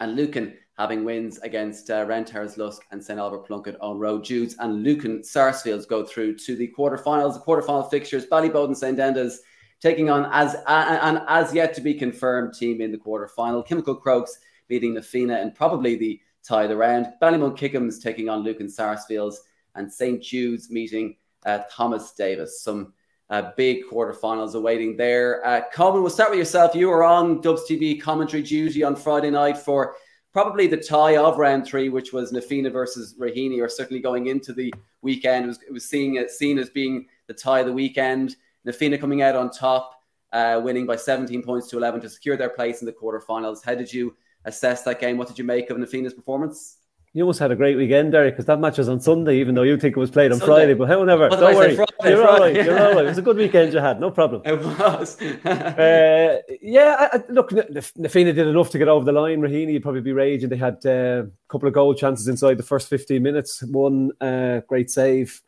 and Lucan having wins against uh, Round Towers Lusk and St. Albert Plunkett Eoghan Ruadh. Judes and Lucan Sarsfields go through to the quarterfinals. The quarterfinal fixtures, Ballyboden St. Enda's taking on as an as yet to be confirmed team in the quarterfinal. Kilmacud Crokes beating Na Fianna and probably the tie the round. Ballymun Kickhams taking on Lucan Sarsfields and St. Jude's meeting uh, Thomas Davis. Some uh, big quarterfinals awaiting there. Uh, we'll start with yourself. You were on Dubs TV commentary duty on Friday night for probably the tie of round three, which was Na Fianna versus Raheny, or certainly going into the weekend, it was, it was seeing it seen as being the tie of the weekend. Na Fianna coming out on top, uh, winning by 17 points to 11 to secure their place in the quarterfinals. How did you assess that game? What did you make of Na Fianna's performance? You almost had a great weekend, Derek, because that match was on Sunday, even though you think it was played on Sunday. Friday. But however, don't worry, Friday, you're Friday. all right. You're all right. It was a good weekend you had, no problem. <laughs> It was. <laughs> uh, yeah, I, look, Na Fianna did enough to get over the line. Raheny would probably be raging. They had uh, a couple of goal chances inside the first 15 minutes. One uh, great save.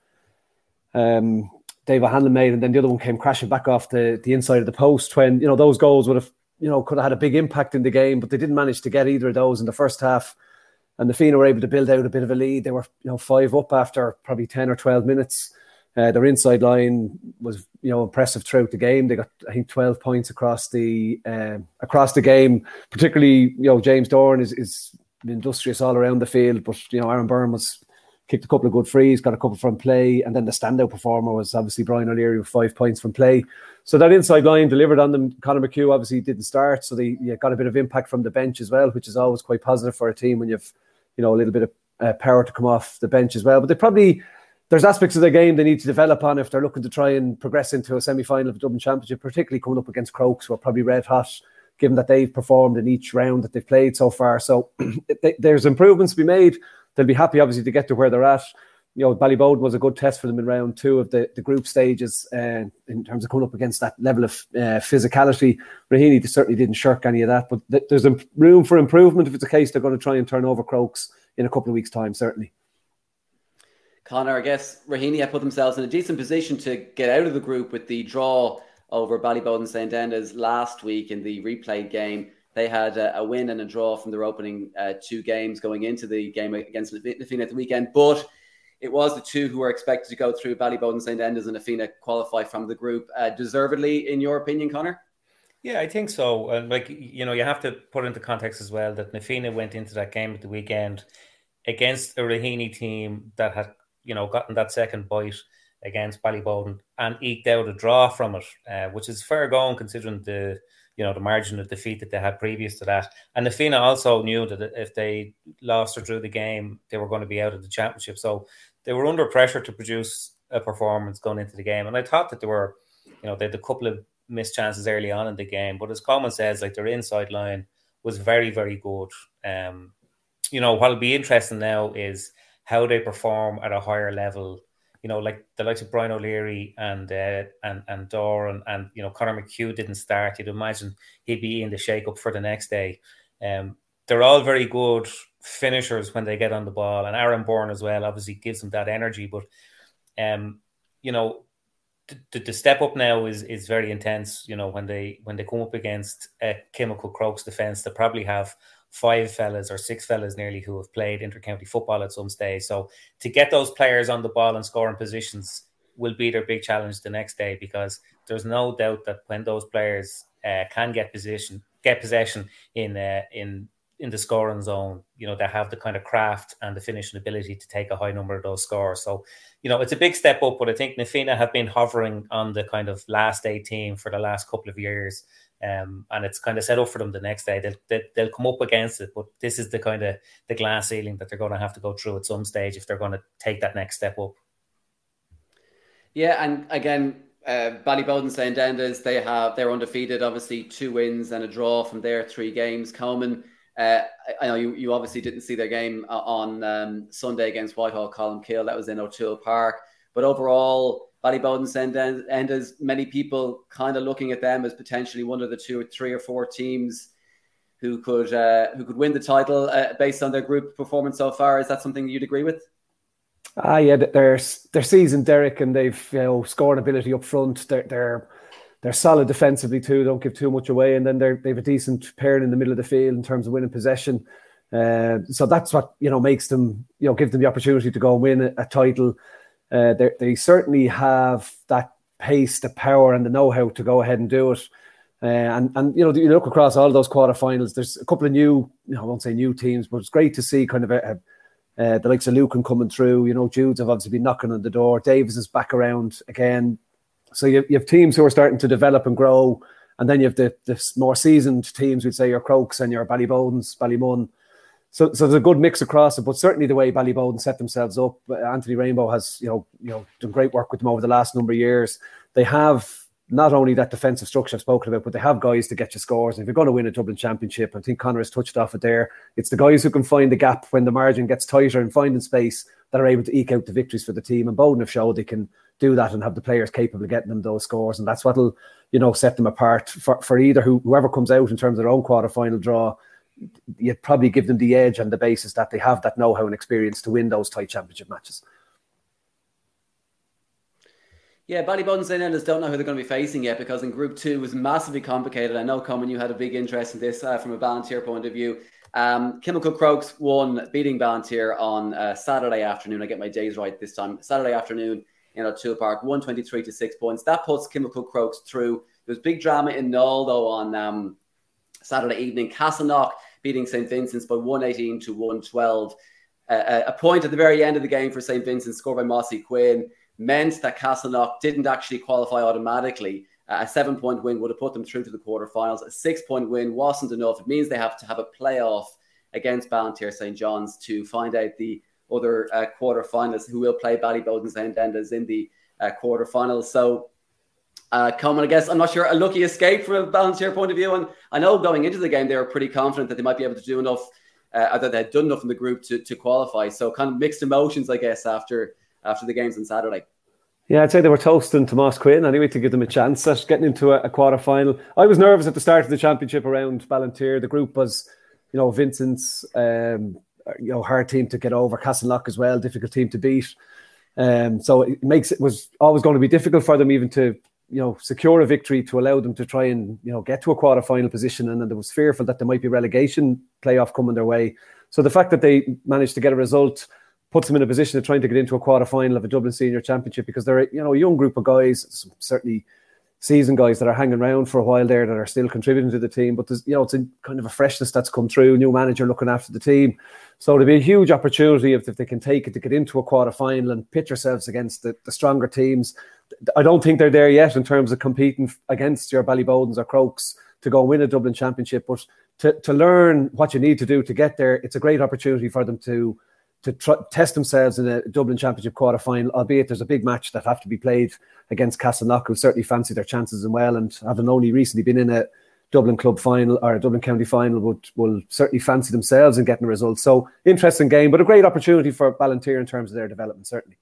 Um, Dave O'Hanlon made, and then the other one came crashing back off the, the inside of the post. When you know those goals would have, you know, could have had a big impact in the game, but they didn't manage to get either of those in the first half and the Fianna were able to build out a bit of a lead. They were, you know, five up after probably ten or twelve minutes. Uh, their inside line was, you know, impressive throughout the game. They got, I think, twelve points across the uh, across the game. Particularly, you know, James Doran is, is industrious all around the field, but you know, Aaron Byrne was kicked a couple of good frees, got a couple from play, and then the standout performer was obviously Brian O'Leary with five points from play. So that inside line delivered on them. Conor McHugh obviously didn't start, so they yeah, got a bit of impact from the bench as well, which is always quite positive for a team when you've you know, a little bit of uh, power to come off the bench as well. But they probably there's aspects of the game they need to develop on if they're looking to try and progress into a semi-final of the Dublin Championship, particularly coming up against Crokes, who are probably red hot, given that they've performed in each round that they've played so far. So <clears throat> there's improvements to be made. They'll be happy, obviously, to get to where they're at. You know, Ballyboden was a good test for them in round two of the, the group stages uh, in terms of coming up against that level of uh, physicality. Raheny certainly didn't shirk any of that, but th- there's room for improvement if it's a case they're going to try and turn over Crokes in a couple of weeks' time, certainly. Connor, I guess Raheny have put themselves in a decent position to get out of the group with the draw over Ballyboden St Enda's last week in the replay game. They had a, a win and a draw from their opening uh, two games going into the game against Na Fianna at the weekend, but it was the two who were expected to go through Ballyboden St Enda's and Na Fianna qualify from the group. Uh, deservedly, in your opinion, Connor? Yeah, I think so. And like you know, you have to put into context as well that Na Fianna went into that game at the weekend against a Raheny team that had you know gotten that second bite against Ballyboden and eked out a draw from it, uh, which is fair going considering the you know the margin of defeat that they had previous to that. And the Fianna also knew that if they lost or drew the game, they were going to be out of the championship. So they were under pressure to produce a performance going into the game. And I thought that they were, you know, they had a couple of missed chances early on in the game. But as Coman says, like their inside line was very, very good. Um, you know, what'll be interesting now is how they perform at a higher level. You know, like the likes of Brian O'Leary and uh, and and Doran and you know Conor McHugh didn't start. You'd imagine he'd be in the shake up for the next day. Um, they're all very good finishers when they get on the ball, and Aaron Byrne as well. Obviously, gives them that energy. But um, you know, the, the step up now is is very intense. You know, when they when they come up against a Kilmacud Crokes defense, they probably have five fellas or six fellas nearly who have played intercounty football at some stage. So to get those players on the ball and scoring positions will be their big challenge the next day because there's no doubt that when those players uh, can get position get possession in uh, in in the scoring zone, you know, they have the kind of craft and the finishing ability to take a high number of those scores. So, you know, it's a big step up, but I think Na Fianna have been hovering on the kind of last 18 for the last couple of years. Um, and it's kind of set up for them the next day. They'll, they, will they will come up against it, but this is the kind of the glass ceiling that they're going to have to go through at some stage if they're going to take that next step up. Yeah, and again, uh, Ballyboden St. Enda's, they have they're undefeated, obviously two wins and a draw from their three games. Coman uh, I know you, you obviously didn't see their game uh, on um, Sunday against Whitehall Colmcille. That was in O'Toole Park. But overall, Ballyboden St. Enda's many people kind of looking at them as potentially one of the two or three or four teams who could uh, who could win the title uh, based on their group performance so far. Is that something you'd agree with? Ah, yeah, they're they're seasoned, Derek, and they've you know scoring ability up front. They're they're solid defensively too. Don't give too much away, and then they're they've a decent pairing in the middle of the field in terms of winning possession. Uh, so that's what you know makes them you know give them the opportunity to go and win a, a title. Uh, they certainly have that pace, the power, and the know-how to go ahead and do it. Uh, and and you know you look across all those quarterfinals. There's a couple of new, you know, I won't say new teams, but it's great to see kind of a, a uh, the likes of Lucan coming through. You know, Jude's have obviously been knocking on the door. Davis is back around again. So you, you have teams who are starting to develop and grow, and then you have the, the more seasoned teams, we'd say your Crokes and your Ballybodens, Ballymun. So, so there's a good mix across it, but certainly the way Ballyboden set themselves up, Anthony Rainbow has you know you know done great work with them over the last number of years. They have not only that defensive structure I've spoken about, but they have guys to get you scores. And if you're going to win a Dublin Championship, I think Conor has touched off it there. It's the guys who can find the gap when the margin gets tighter and finding space that are able to eke out the victories for the team. And Boden have showed they can do that and have the players capable of getting them those scores. And that's what'll, you know, set them apart for, for either who, whoever comes out in terms of their own quarter final draw. You'd probably give them the edge on the basis that they have that know how and experience to win those tight championship matches. Yeah, Ballyboden St. Enda's don't know who they're going to be facing yet because in Group 2 was massively complicated. I know, Coman, you had a big interest in this uh, from a Ballinteer point of view. Um, Kilmacud Crokes won, beating Ballinteer on uh, Saturday afternoon. I get my days right this time. Saturday afternoon in O'Toole Park, 123 to six points. That puts Kilmacud Crokes through. There was big drama in Null, though, on um, Saturday evening. Castleknock beating St. Vincent's by 118 to 112. Uh, a point at the very end of the game for St. Vincent, scored by Mossy Quinn, meant that Castleknock didn't actually qualify automatically. A seven point win would have put them through to the quarterfinals. A six point win wasn't enough. It means they have to have a playoff against Ballinteer St. John's to find out the other uh, quarterfinalists who will play Ballyboden St. Enda's in the uh, quarterfinals. So, uh, Coman, I guess I'm not sure a lucky escape from a point of view. And I know going into the game, they were pretty confident that they might be able to do enough, uh, that they had done enough in the group to, to qualify. So, kind of mixed emotions, I guess, after after the games on Saturday. Yeah, I'd say they were toasting Tomas Quinn anyway to give them a chance at getting into a, a quarter final. I was nervous at the start of the championship around Ballinteer. The group was, you know, Vincent's, um, you know, hard team to get over. Castleknock as well, difficult team to beat. Um, so it makes it was always going to be difficult for them even to, you know, secure a victory to allow them to try and you know get to a quarter final position. And then there was fearful that there might be relegation playoff coming their way. So the fact that they managed to get a result puts them in a position of trying to get into a quarter final of a Dublin Senior Championship because they're you know a young group of guys, certainly season guys that are hanging around for a while there that are still contributing to the team. But there's, you know, it's a kind of a freshness that's come through. New manager looking after the team, so there'll be a huge opportunity if, if they can take it to get into a quarter final and pitch ourselves against the, the stronger teams. I don't think they're there yet in terms of competing against your Ballybodens or Crokes to go win a Dublin championship, but to, to learn what you need to do to get there, it's a great opportunity for them to to tr- test themselves in a Dublin Championship quarter final, albeit there's a big match that have to be played against Castleknock, who certainly fancy their chances as well. And having only recently been in a Dublin club final or a Dublin county final, would will certainly fancy themselves in getting a result. So interesting game, but a great opportunity for Ballinteer in terms of their development, certainly.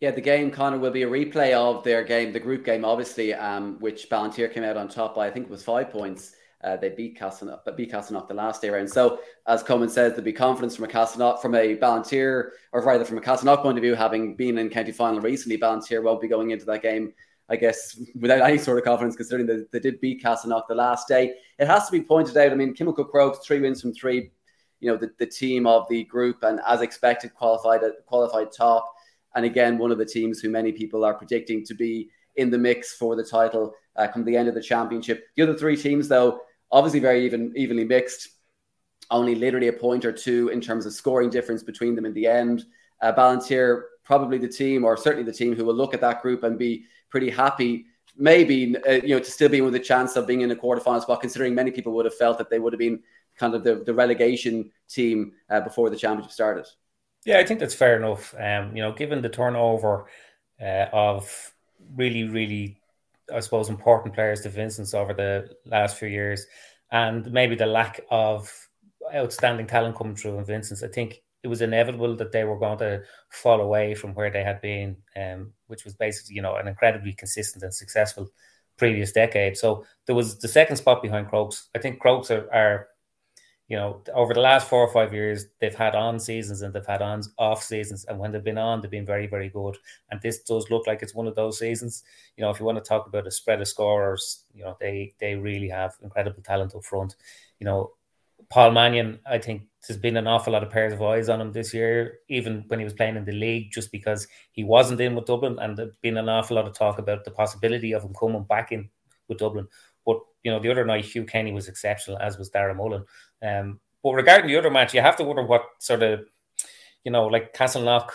Yeah, the game, Connor, will be a replay of their game, the group game, obviously, um, which Ballinteer came out on top by, I think it was five points. Uh, they beat but beat Castleknock the last day round. So, as Coman says, there'll be confidence from a Castleknock, from a Ballinteer, or rather from a Castleknock point of view, having been in county final recently. Ballinteer won't be going into that game, I guess, without any sort of confidence, considering that they did beat Castleknock the last day. It has to be pointed out. I mean, Kilmacud Crokes three wins from three. You know, the, the team of the group, and as expected, qualified qualified top. And again, one of the teams who many people are predicting to be in the mix for the title uh, come the end of the championship. The other three teams, though, obviously very even evenly mixed. Only literally a point or two in terms of scoring difference between them in the end. Uh, Ballinteer, probably the team, or certainly the team, who will look at that group and be pretty happy. Maybe uh, you know to still be with a chance of being in a quarterfinal spot, considering many people would have felt that they would have been kind of the, the relegation team uh, before the championship started. Yeah, I think that's fair enough. Um, you know, given the turnover uh, of really, really I suppose, important players to Vincent's over the last few years, and maybe the lack of outstanding talent coming through in Vincent's. I think it was inevitable that they were going to fall away from where they had been, um, which was basically, you know, an incredibly consistent and successful previous decade. So there was the second spot behind Crokes. I think Crokes are, are you know, over the last four or five years, they've had on seasons and they've had on off seasons. And when they've been on, they've been very, very good. And this does look like it's one of those seasons. You know, if you want to talk about a spread of scorers, you know, they they really have incredible talent up front. You know, Paul Mannion, I think there's been an awful lot of pairs of eyes on him this year, even when he was playing in the league, just because he wasn't in with Dublin, and there's been an awful lot of talk about the possibility of him coming back in with Dublin. But you know, the other night Hugh Kenny was exceptional, as was Dara Mullen. Um, but regarding the other match, you have to wonder what sort of, you know, like Castleknock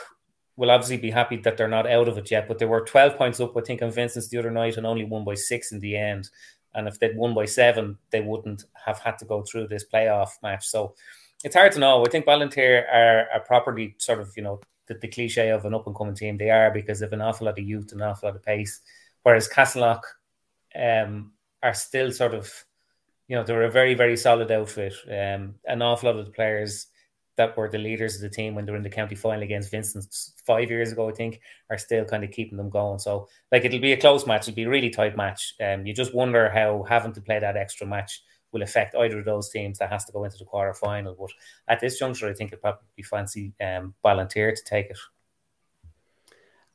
will obviously be happy that they're not out of it yet, but they were 12 points up, I think, on Vincent's the other night and only won by six in the end. And if they'd won by seven, they wouldn't have had to go through this playoff match. So it's hard to know. I think Ballinteer are, are properly sort of, you know, the, the cliche of an up and coming team. They are because they have an awful lot of youth and an awful lot of pace. Whereas Castleknock um, are still sort of you know, they're a very, very solid outfit. Um, an awful lot of the players that were the leaders of the team when they were in the county final against Vincent five years ago, I think, are still kind of keeping them going. So, like, it'll be a close match. It'll be a really tight match. Um, you just wonder how having to play that extra match will affect either of those teams that has to go into the quarter final. But at this juncture, I think it probably fancy um, Ballinteer to take it.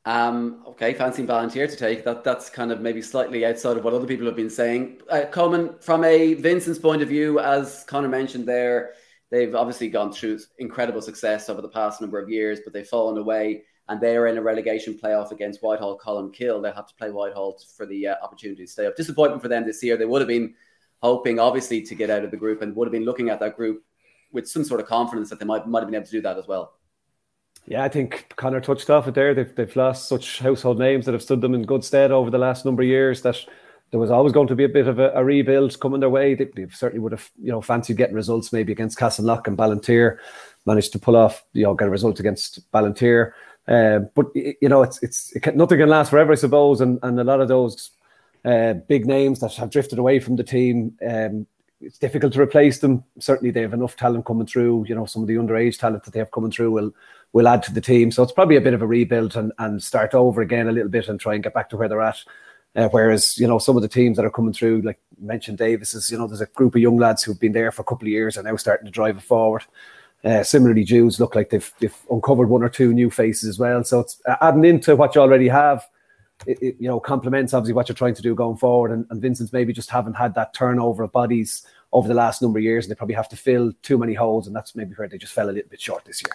Um, okay, fancy Ballinteer to take that. That's kind of maybe slightly outside of what other people have been saying. Uh, Coman, from a Vincent's point of view, as Connor mentioned there, they've obviously gone through incredible success over the past number of years, but they've fallen away and they are in a relegation playoff against Whitehall Colmcille. They'll have to play Whitehall for the uh, opportunity to stay up. Disappointment for them this year. They would have been hoping, obviously, to get out of the group and would have been looking at that group with some sort of confidence that they might, might have been able to do that as well. Yeah, I think Connor touched off it there. They've, they've lost such household names that have stood them in good stead over the last number of years that there was always going to be a bit of a, a rebuild coming their way. They, they, certainly would have, you know, fancied getting results maybe against Castleknock and Ballinteer. Managed to pull off, you know, get a result against Ballinteer. Uh, but you know, it's it's it can, nothing can last forever, I suppose. And and a lot of those uh, big names that have drifted away from the team, um, it's difficult to replace them. Certainly, they have enough talent coming through. You know, some of the underage talent that they have coming through will will add to the team. So it's probably a bit of a rebuild and, and start over again a little bit and try and get back to where they're at. Uh, whereas, you know, some of the teams that are coming through, like mentioned Davis, is, you know, there's a group of young lads who've been there for a couple of years and now starting to drive it forward. Uh, similarly, Jude's look like they've, they've uncovered one or two new faces as well. So it's adding into what you already have. It, it, you know, complements obviously what you're trying to do going forward. And, and Vincent's maybe just haven't had that turnover of bodies over the last number of years, and they probably have to fill too many holes, and that's maybe where they just fell a little bit short this year.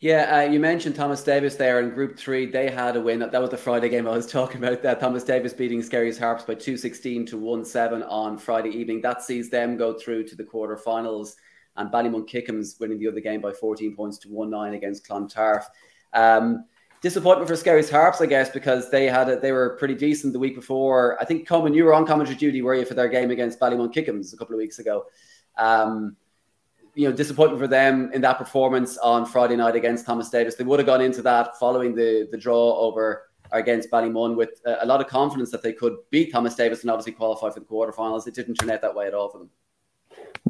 Yeah, uh, you mentioned Thomas Davis there in Group Three. They had a win. That, was the Friday game I was <laughs> talking about. That Thomas Davis beating Skerries Harps by two sixteen to one seven on Friday evening. That sees them go through to the quarterfinals, and Ballymun Kickhams winning the other game by fourteen points to one nine against Clontarf. Um, disappointment for Skerries Harps, I guess, because they had a, they were pretty decent the week before. I think Coman, you were on commentary duty, were you, for their game against Ballymun Kickhams a couple of weeks ago? Um, you know, disappointment for them in that performance on Friday night against Thomas Davis. They would have gone into that following the the draw over against Ballymun with a, a lot of confidence that they could beat Thomas Davis and obviously qualify for the quarterfinals. It didn't turn out that way at all for them.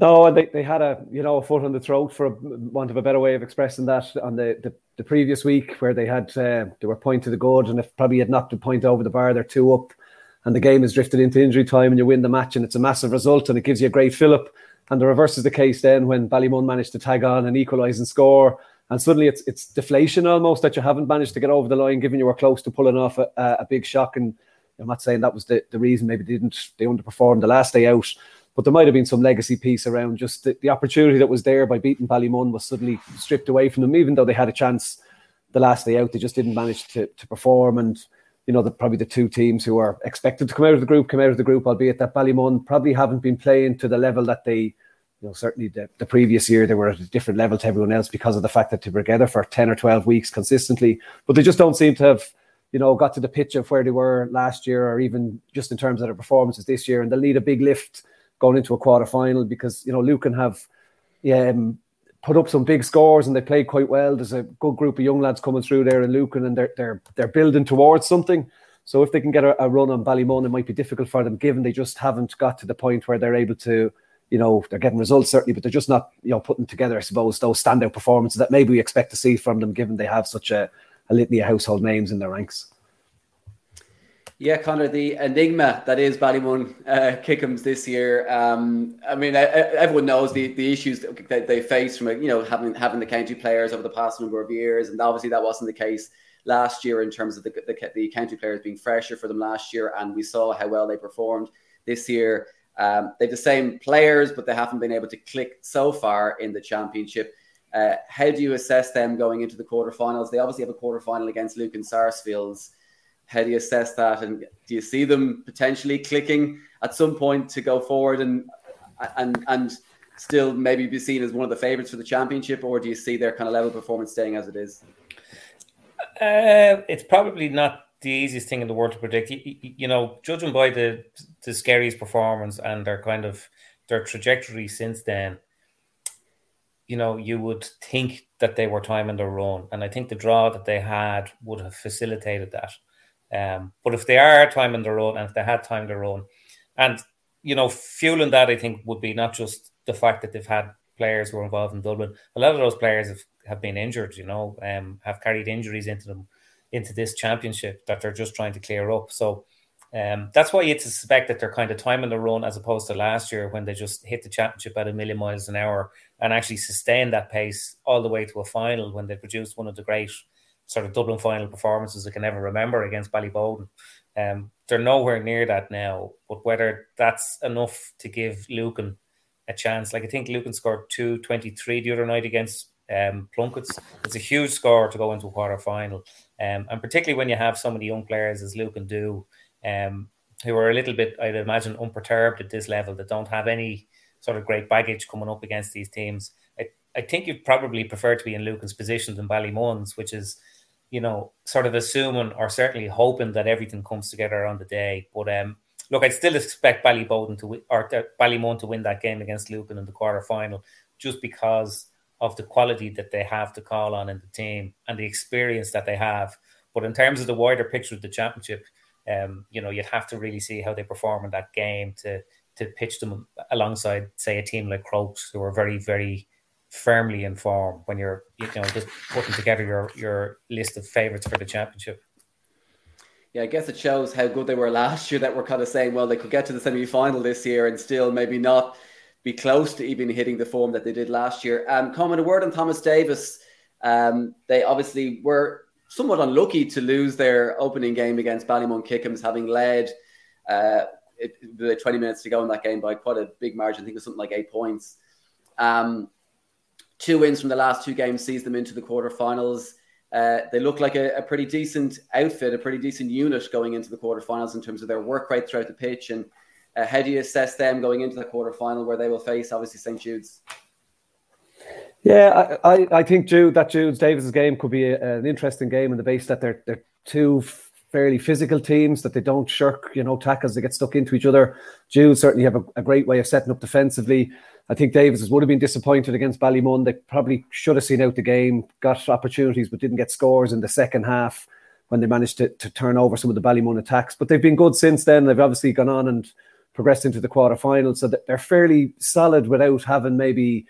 No, they, they had a you know a foot on the throat for a, want of a better way of expressing that on the, the, the previous week where they had uh, they were point to the good and if probably had knocked a point over the bar they're two up and the game is drifted into injury time and you win the match and it's a massive result and it gives you a great fillip and the reverse is the case then when Ballymun managed to tag on and equalise and score. And suddenly it's it's deflation almost that you haven't managed to get over the line, given you were close to pulling off a, a big shock. And I'm not saying that was the, the reason maybe they didn't they underperformed the last day out, but there might have been some legacy piece around just the, the opportunity that was there by beating Ballymun was suddenly stripped away from them, even though they had a chance the last day out. They just didn't manage to, to perform. And you know, the, probably the two teams who are expected to come out of the group come out of the group, albeit that Ballymun probably haven't been playing to the level that they you know, certainly the, the previous year they were at a different level to everyone else because of the fact that they were together for 10 or 12 weeks consistently. But they just don't seem to have, you know, got to the pitch of where they were last year or even just in terms of their performances this year. And they'll need a big lift going into a quarter final because, you know, Lucan have um, put up some big scores and they played quite well. There's a good group of young lads coming through there in Lucan and they're, they're, they're building towards something. So if they can get a, a run on Ballymun, it might be difficult for them given they just haven't got to the point where they're able to you know, they're getting results certainly, but they're just not, you know, putting together, I suppose, those standout performances that maybe we expect to see from them, given they have such a, a litany of household names in their ranks. Yeah, Connor, the enigma that is Ballymun uh, Kickhams this year. Um, I mean, everyone knows the, the issues that they face from you know having having the county players over the past number of years, and obviously that wasn't the case last year in terms of the, the, the county players being fresher for them last year, and we saw how well they performed this year. Um, they have the same players, but they haven't been able to click so far in the championship. Uh, how do you assess them going into the quarterfinals? They obviously have a quarterfinal against Lucan Sarsfields. How do you assess that? And do you see them potentially clicking at some point to go forward and and and still maybe be seen as one of the favourites for the championship, or do you see their kind of level performance staying as it is? Uh, it's probably not the easiest thing in the world to predict. You, you, know, judging by the the Skerries performance and their kind of their trajectory since then, you know, you would think that they were time in their run, and I think the draw that they had would have facilitated that. Um, but if they are time in their own, and if they had time their own, and you know, fueling that, I think would be not just the fact that they've had players who are involved in Dublin. A lot of those players have, have been injured, you know, um, have carried injuries into them into this championship that they're just trying to clear up. So um, that's why you suspect that they're kind of timing the run as opposed to last year when they just hit the championship at a million miles an hour and actually sustained that pace all the way to a final when they produced one of the great sort of Dublin final performances I can ever remember against Ballyboden. Um, they're nowhere near that now, but whether that's enough to give Lucan a chance, like I think Lucan scored 223 the other night against um, Plunkets. It's a huge score to go into a quarter final. Um, and particularly when you have so many young players as Lucan do, um, who are a little bit, I'd imagine, unperturbed at this level, that don't have any sort of great baggage coming up against these teams. I, I think you'd probably prefer to be in Lucan's position than Ballymun's, which is, you know, sort of assuming or certainly hoping that everything comes together on the day. But um, look, I'd still expect Ballyboden to win, or Ballymun to win that game against Lucan in the quarter final, just because of the quality that they have to call on in the team and the experience that they have. But in terms of the wider picture of the championship, um, you know, you'd have to really see how they perform in that game to to pitch them alongside, say, a team like Crokes, who are very, very firmly in form when you're, you know, just putting together your your list of favourites for the championship. Yeah, I guess it shows how good they were last year that we're kind of saying, well, they could get to the semi final this year and still maybe not be close to even hitting the form that they did last year. Um, Coman a word on Thomas Davis. Um, they obviously were somewhat unlucky to lose their opening game against Ballymun Kickhams, having led uh, it, the 20 minutes to go in that game by quite a big margin. I think it was something like eight points. Um, two wins from the last two games sees them into the quarterfinals. Uh, they look like a, a, pretty decent outfit, a pretty decent unit going into the quarterfinals in terms of their work rate throughout the pitch. And uh, how do you assess them going into the quarterfinal where they will face obviously St Jude's? Yeah, I, I, I think Jude that Jude's Davis's game could be a, an interesting game in the base that they're they're two fairly physical teams that they don't shirk, you know, tackles, they get stuck into each other. Jude certainly have a, a, great way of setting up defensively. I think Davis would have been disappointed against Ballymun. They probably should have seen out the game, got opportunities, but didn't get scores in the second half when they managed to, to turn over some of the Ballymun attacks. But they've been good since then. They've obviously gone on and progressed into the quarterfinals. So they're fairly solid without having maybe,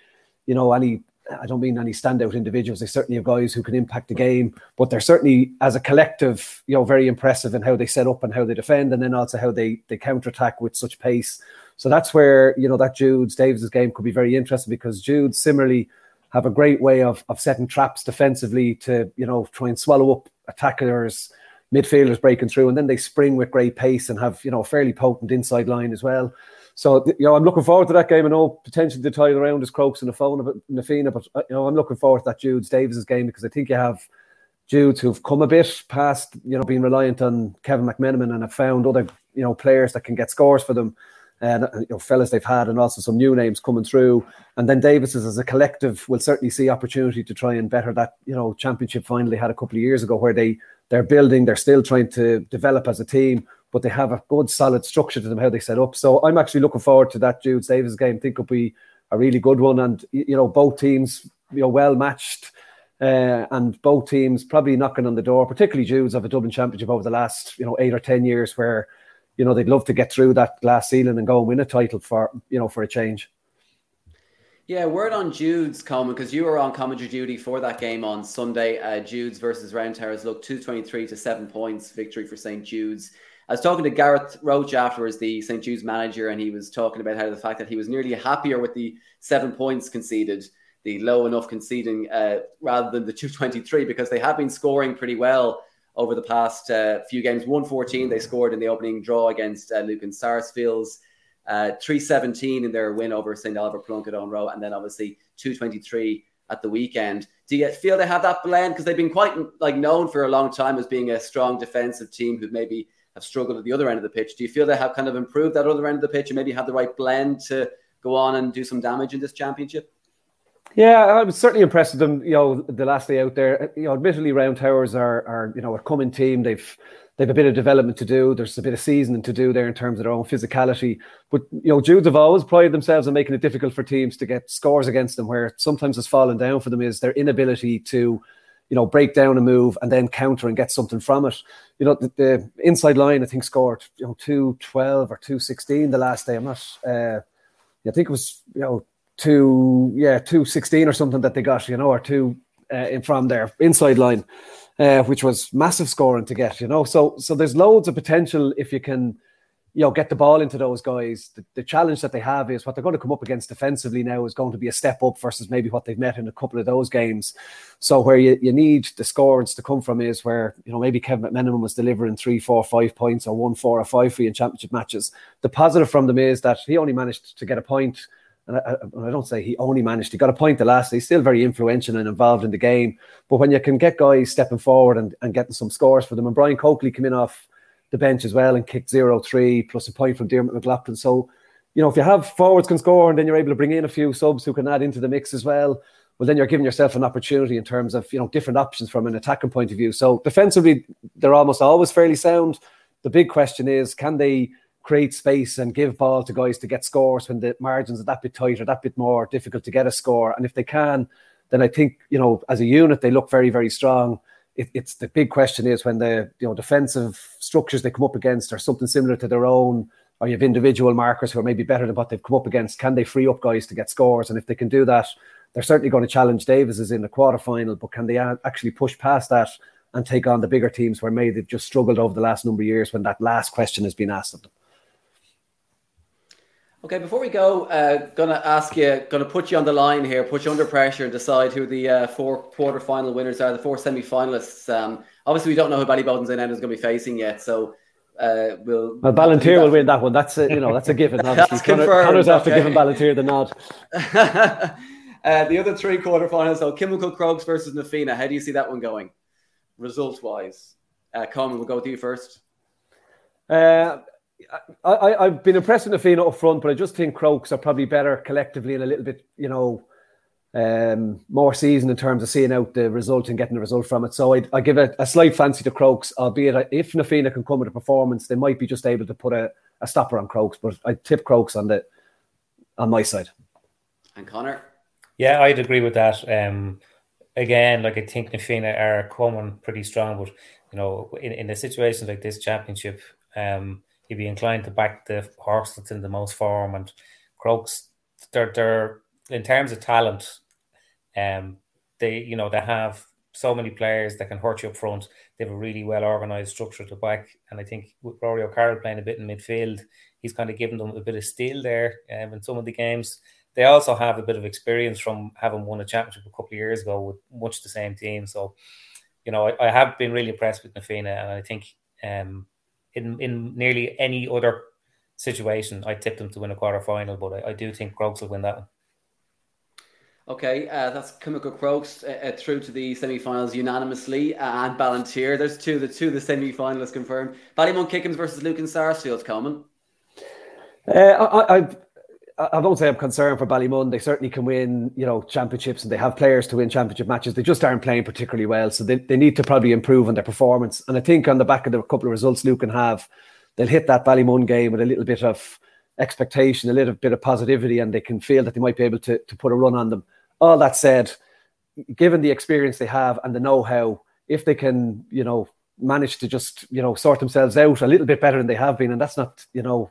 you know, any I don't mean any standout individuals. They certainly have guys who can impact the game, but they're certainly as a collective, you know, very impressive in how they set up and how they defend, and then also how they they counter attack with such pace. So that's where you know that Jude's Davis's game could be very interesting because Jude similarly have a great way of of setting traps defensively to you know try and swallow up attackers, midfielders breaking through, and then they spring with great pace and have you know a fairly potent inside line as well. So you know, I'm looking forward to that game. I know potentially the title around is Crokes and the phone about Na Fianna, but uh, you know, I'm looking forward to that Jude's Davis's game because I think you have Judes who've come a bit past, you know, being reliant on Kevin McMenamin and have found other, you know, players that can get scores for them. And uh, you know, fellas they've had, and also some new names coming through. And then Davis's as a collective will certainly see opportunity to try and better that, you know, championship final they had a couple of years ago, where they they're building, they're still trying to develop as a team but they have a good solid structure to them how they set up. So I'm actually looking forward to that Jude Davis game. I think it'll be a really good one, and you know both teams you know well matched. Uh, and both teams probably knocking on the door, particularly Jude's of a Dublin championship over the last you know eight or ten years, where you know they'd love to get through that glass ceiling and go and win a title for you know for a change. Yeah, word on Jude's Coman because you were on commentary duty for that game on Sunday. Uh, Jude's versus Round Towers looked two twenty three to seven points victory for St Jude's. I was talking to Gareth Roach afterwards, the St. Jude's manager, and he was talking about how the fact that he was nearly happier with the seven points conceded, the low enough conceding, uh, rather than the 223, because they have been scoring pretty well over the past uh, few games. 114 they scored in the opening draw against uh, Lucan Sarsfields, uh, 317 in their win over St. Oliver Plunkett Eoghan Ruadh, and then obviously 223 at the weekend. Do you feel they have that blend? Because they've been quite like known for a long time as being a strong defensive team who maybe have struggled at the other end of the pitch. Do you feel they have kind of improved that other end of the pitch and maybe have the right blend to go on and do some damage in this championship? Yeah, I was certainly impressed with them. You know, the last day out there. You know, admittedly, Round Towers are are you know a coming team. They've they've a bit of development to do. There's a bit of seasoning to do there in terms of their own physicality. But you know, Judes have always prided themselves on making it difficult for teams to get scores against them. Where sometimes has fallen down for them is their inability to you know, break down a move and then counter and get something from it. You know, the, the inside line, I think, scored, you know, 212 or 216 the last day. I'm not, uh, I think it was, you know, two, yeah, 216 or something that they got, you know, or two uh, in from their inside line, uh, which was massive scoring to get, you know. So, so there's loads of potential if you can you know, get the ball into those guys. The, the, challenge that they have is what they're going to come up against defensively now is going to be a step up versus maybe what they've met in a couple of those games. So where you, you need the scores to come from is where, you know, maybe Kevin McMenamin was delivering three, four, five points or one, four or five for you in championship matches. The positive from them is that he only managed to get a point and I, I, don't say he only managed, he got a point the last, he's still very influential and involved in the game. But when you can get guys stepping forward and, and getting some scores for them, and Brian Coakley came in off the bench as well and kicked 0 3 plus a point from Dermot McLaughlin. So, you know, if you have forwards can score and then you're able to bring in a few subs who can add into the mix as well, well, then you're giving yourself an opportunity in terms of, you know, different options from an attacking point of view. So defensively, they're almost always fairly sound. The big question is, can they create space and give ball to guys to get scores when the margins are that bit tighter, that bit more difficult to get a score? And if they can, then I think, you know, as a unit, they look very, very strong it, it's the big question is when the you know defensive structures they come up against are something similar to their own, or you have individual markers who are maybe better than what they've come up against. Can they free up guys to get scores? And if they can do that, they're certainly going to challenge Davis is in the quarterfinal. But can they actually push past that and take on the bigger teams where maybe they've just struggled over the last number of years when that last question has been asked of them? Okay, before we go, uh, gonna ask you, gonna put you on the line here, put you under pressure, and decide who the uh, four quarter-final winners are, the four semi-finalists. Um, obviously, we don't know who Ballyboden St Enda's is going to be facing yet, so uh, we'll. Well, Ballinteer will win that one. That's a, you know that's a given. <laughs> That's Connor, Connor's okay. after giving Ballinteer the nod. <laughs> Uh, the other three quarterfinals, so Kilmacud Crokes versus Na Fianna. How do you see that one going, result wise? Uh, Coman, we'll go with you first. Uh, I, have been impressed with Na Fianna up front, but I just think Crokes are probably better collectively and a little bit, you know, um, more seasoned in terms of seeing out the result and getting the result from it. So I, I give a, a slight fancy to Crokes, albeit if Na Fianna can come with a performance, they might be just able to put a, a stopper on Crokes. But I tip Crokes on the on my side. And Connor, yeah, I'd agree with that. Um, again, like I think Nafina Fianna are coming pretty strong, but you know, in, in a situation like this championship, um, you'd be inclined to back the horse that's in the most form. And Crokes, they're, they're in terms of talent, um, they you know they have so many players that can hurt you up front. They have a really well organised structure to back, and I think with Rory O'Carroll playing a bit in midfield, he's kind of given them a bit of steel there um, in some of the games. They also have a bit of experience from having won a championship a couple of years ago with much the same team. So, you know, I, I have been really impressed with Na Fianna, and I think um, in in nearly any other situation, I tipped them to win a quarter final, but I, I do think Crokes will win that one. Okay, uh, that's Kilmacud Crokes uh, uh, through to the semi-finals unanimously, uh, and Ballinteer. There's two, the two, the semi-finalists confirmed. Ballymun Kickhams versus Lucan Sarsfield, Coman. Uh, I, I, I don't say I'm concerned for Ballymun. They certainly can win, you know, championships, and they have players to win championship matches. They just aren't playing particularly well, so they, they need to probably improve on their performance. And I think on the back of the couple of results Lucan have, they'll hit that Ballymun game with a little bit of expectation, a little bit of positivity, and they can feel that they might be able to to put a run on them all that said, given the experience they have and the know-how, if they can, you know, manage to just, you know, sort themselves out a little bit better than they have been, and that's not, you know,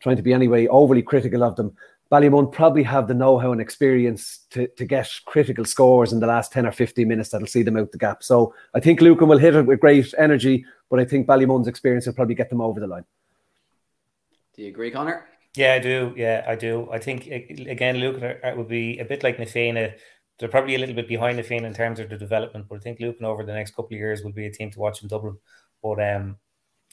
trying to be anyway overly critical of them. Ballymun probably have the know-how and experience to, to get critical scores in the last 10 or 15 minutes that'll see them out the gap. So I think Lucan will hit it with great energy, but I think Ballymun's experience will probably get them over the line. Do you agree, Conor? Yeah, I do. Yeah, I do. I think again, Lucan would be a bit like Na Fianna. They're probably a little bit behind Na Fianna in terms of the development, but I think Lucan over the next couple of years will be a team to watch in Dublin. But um,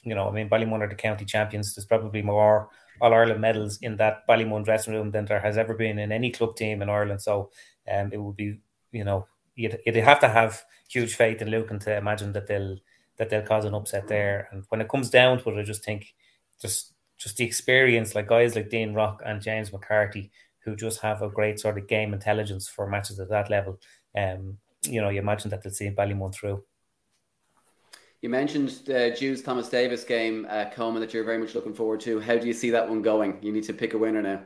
you know, I mean, Ballymun are the county champions. There's probably more All Ireland medals in that Ballymun dressing room than there has ever been in any club team in Ireland. So, um, it would be, you know, you'd, you'd have to have huge faith in Lucan to imagine that they'll that they'll cause an upset there. And when it comes down to it, I just think just just the experience, like guys like Dean Rock and James McCarthy, who just have a great sort of game intelligence for matches at that level. Um, you know, you imagine that they'll see Ballymun through. You mentioned the Jude's Thomas Davis game, uh, Coman, that you're very much looking forward to. How do you see that one going? You need to pick a winner now.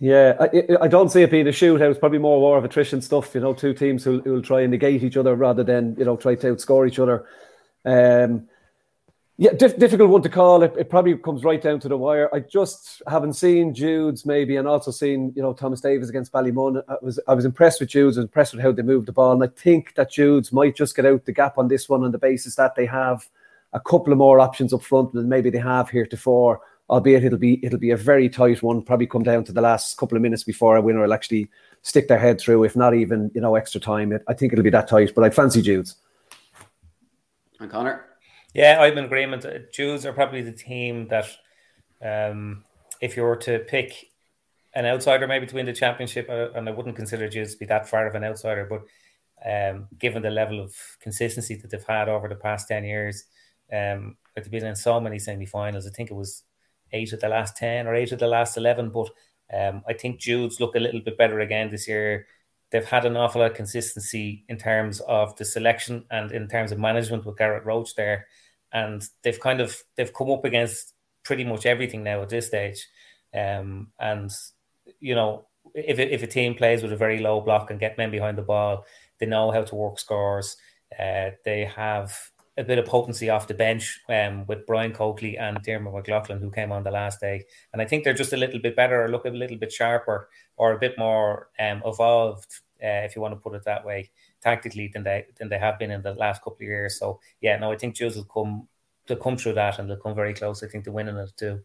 Yeah, I, I don't see it being a shootout. It's probably more war of attrition stuff. You know, two teams who will try and negate each other rather than you know try to outscore each other. Um, yeah, diff- difficult one to call. It, it probably comes right down to the wire. I just haven't seen Jude's maybe, and also seen you know Thomas Davis against Ballymun. I was I was impressed with Jude's. Impressed with how they moved the ball, and I think that Jude's might just get out the gap on this one on the basis that they have a couple of more options up front than maybe they have heretofore. Albeit it'll be it'll be a very tight one. Probably come down to the last couple of minutes before a winner will actually stick their head through, if not even you know extra time. It, I think it'll be that tight, but I fancy Jude's. And Conor. Yeah, I'm in agreement. Uh, Jude's are probably the team that, um, if you were to pick an outsider maybe to win the championship, uh, and I wouldn't consider Jude's to be that far of an outsider, but um, given the level of consistency that they've had over the past 10 years, um, they've been in so many semi finals. I think it was eight of the last 10 or eight of the last 11, but um, I think Jude's look a little bit better again this year they've had an awful lot of consistency in terms of the selection and in terms of management with Garrett Roach there and they've kind of they've come up against pretty much everything now at this stage. Um, and you know, if if a team plays with a very low block and get men behind the ball, they know how to work scores. Uh, they have a bit of potency off the bench um, with Brian Coakley and Dermot McLaughlin, who came on the last day. And I think they're just a little bit better, or look a little bit sharper, or a bit more um, evolved, uh, if you want to put it that way tactically than they than they have been in the last couple of years. So yeah, no, I think Jude's will come to come through that and they'll come very close. I think to winning it too.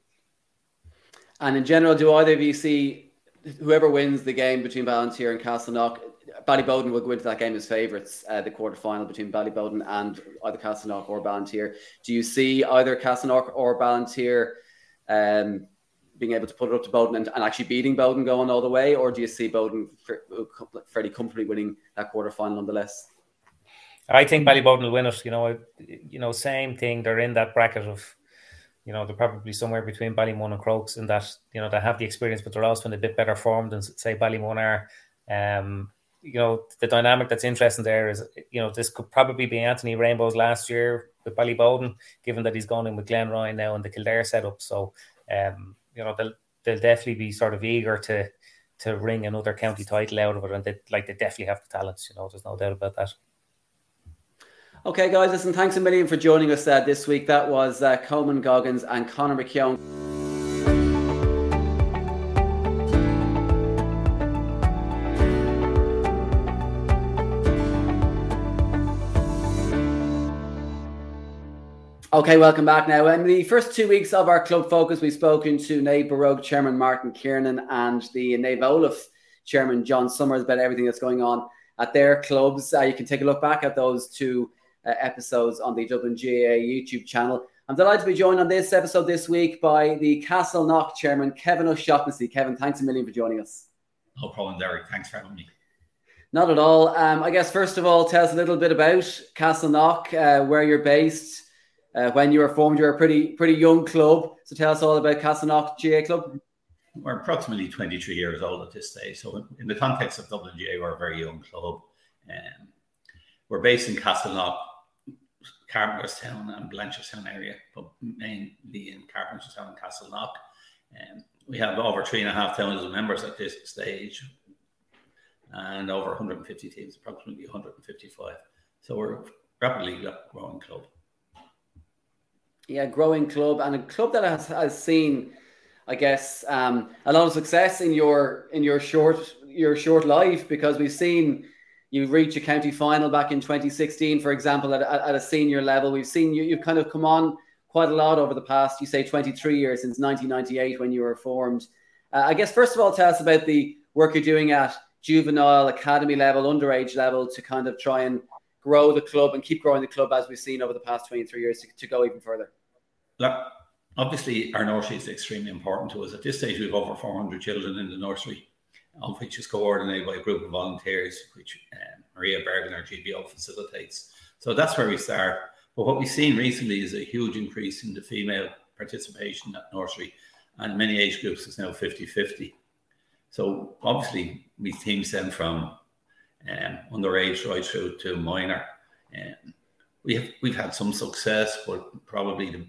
And in general, do either of you see whoever wins the game between Ballinteer and Castleknock, Ballyboden will go into that game as favourites, uh, the quarter final between Ballyboden and either Castleknock or Ballinteer. Do you see either Castleknock or Ballinteer um, being able to put it up to Boden and, and actually beating Boden going all the way, or do you see Boden fairly comfortably winning that quarter final nonetheless? I think Ballyboden will win it. You know, you know, same thing. They're in that bracket of, you know, they're probably somewhere between Ballymun and Crokes in that, you know, they have the experience, but they're also in a bit better form than say Ballymun are. Um, you know, the dynamic that's interesting there is, you know, this could probably be Anthony Rainbow's last year with Ballyboden, given that he's gone in with Glen Ryan now in the Kildare setup. So, um, you know, they'll they'll definitely be sort of eager to to wring another county title out of it, and they like they definitely have the talents. You know, there's no doubt about that. Okay, guys, listen, thanks a million for joining us uh, this week. That was uh, Coman Goggins and Conor McKeogh. Okay, welcome back now. In the first two weeks of our club focus, we've spoken to Naomh Barróg Chairman Martin Kiernan and the Naomh Olaf Chairman John Summers about everything that's going on at their clubs. Uh, you can take a look back at those two uh, episodes on the Dublin GAA YouTube channel. I'm delighted to be joined on this episode this week by the Castleknock Chairman Kevin O'Shaughnessy. Kevin, thanks a million for joining us. No problem, Derek. Thanks for having me. Not at all. Um, I guess first of all, tell us a little bit about Castleknock, uh, where you're based uh, when you were formed, you were a pretty pretty young club. So tell us all about Castleknock GAA Club. We're approximately 23 years old at this stage. So in the context of GAA, we're a very young club. Um, we're based in Castleknock, Carpenterstown and Blanchardstown area, but mainly in Carpenterstown and Castleknock. Um, we have over three and a half thousand members at this stage and over 150 teams, approximately 155. So we're rapidly growing club yeah, growing club and a club that has, has seen, I guess, um, a lot of success in your in your short your short life because we've seen you reach a county final back in 2016, for example, at, at, at a senior level. We've seen you you've kind of come on quite a lot over the past, you say, 23 years since 1998 when you were formed. Uh, I guess first of all, tell us about the work you're doing at juvenile academy level, underage level, to kind of try and grow the club and keep growing the club as we've seen over the past 23 years to, to go even further look, obviously our nursery is extremely important to us. At this stage, we have over 400 children in the nursery, of which is coordinated by a group of volunteers, which um, Maria Bergen, our GDO, facilitates. So that's where we start. But what we've seen recently is a huge increase in the female participation at nursery, and many age groups is now 50 50. So obviously, we teams them from um, underage right through to minor. Um, we have, we've had some success, but probably the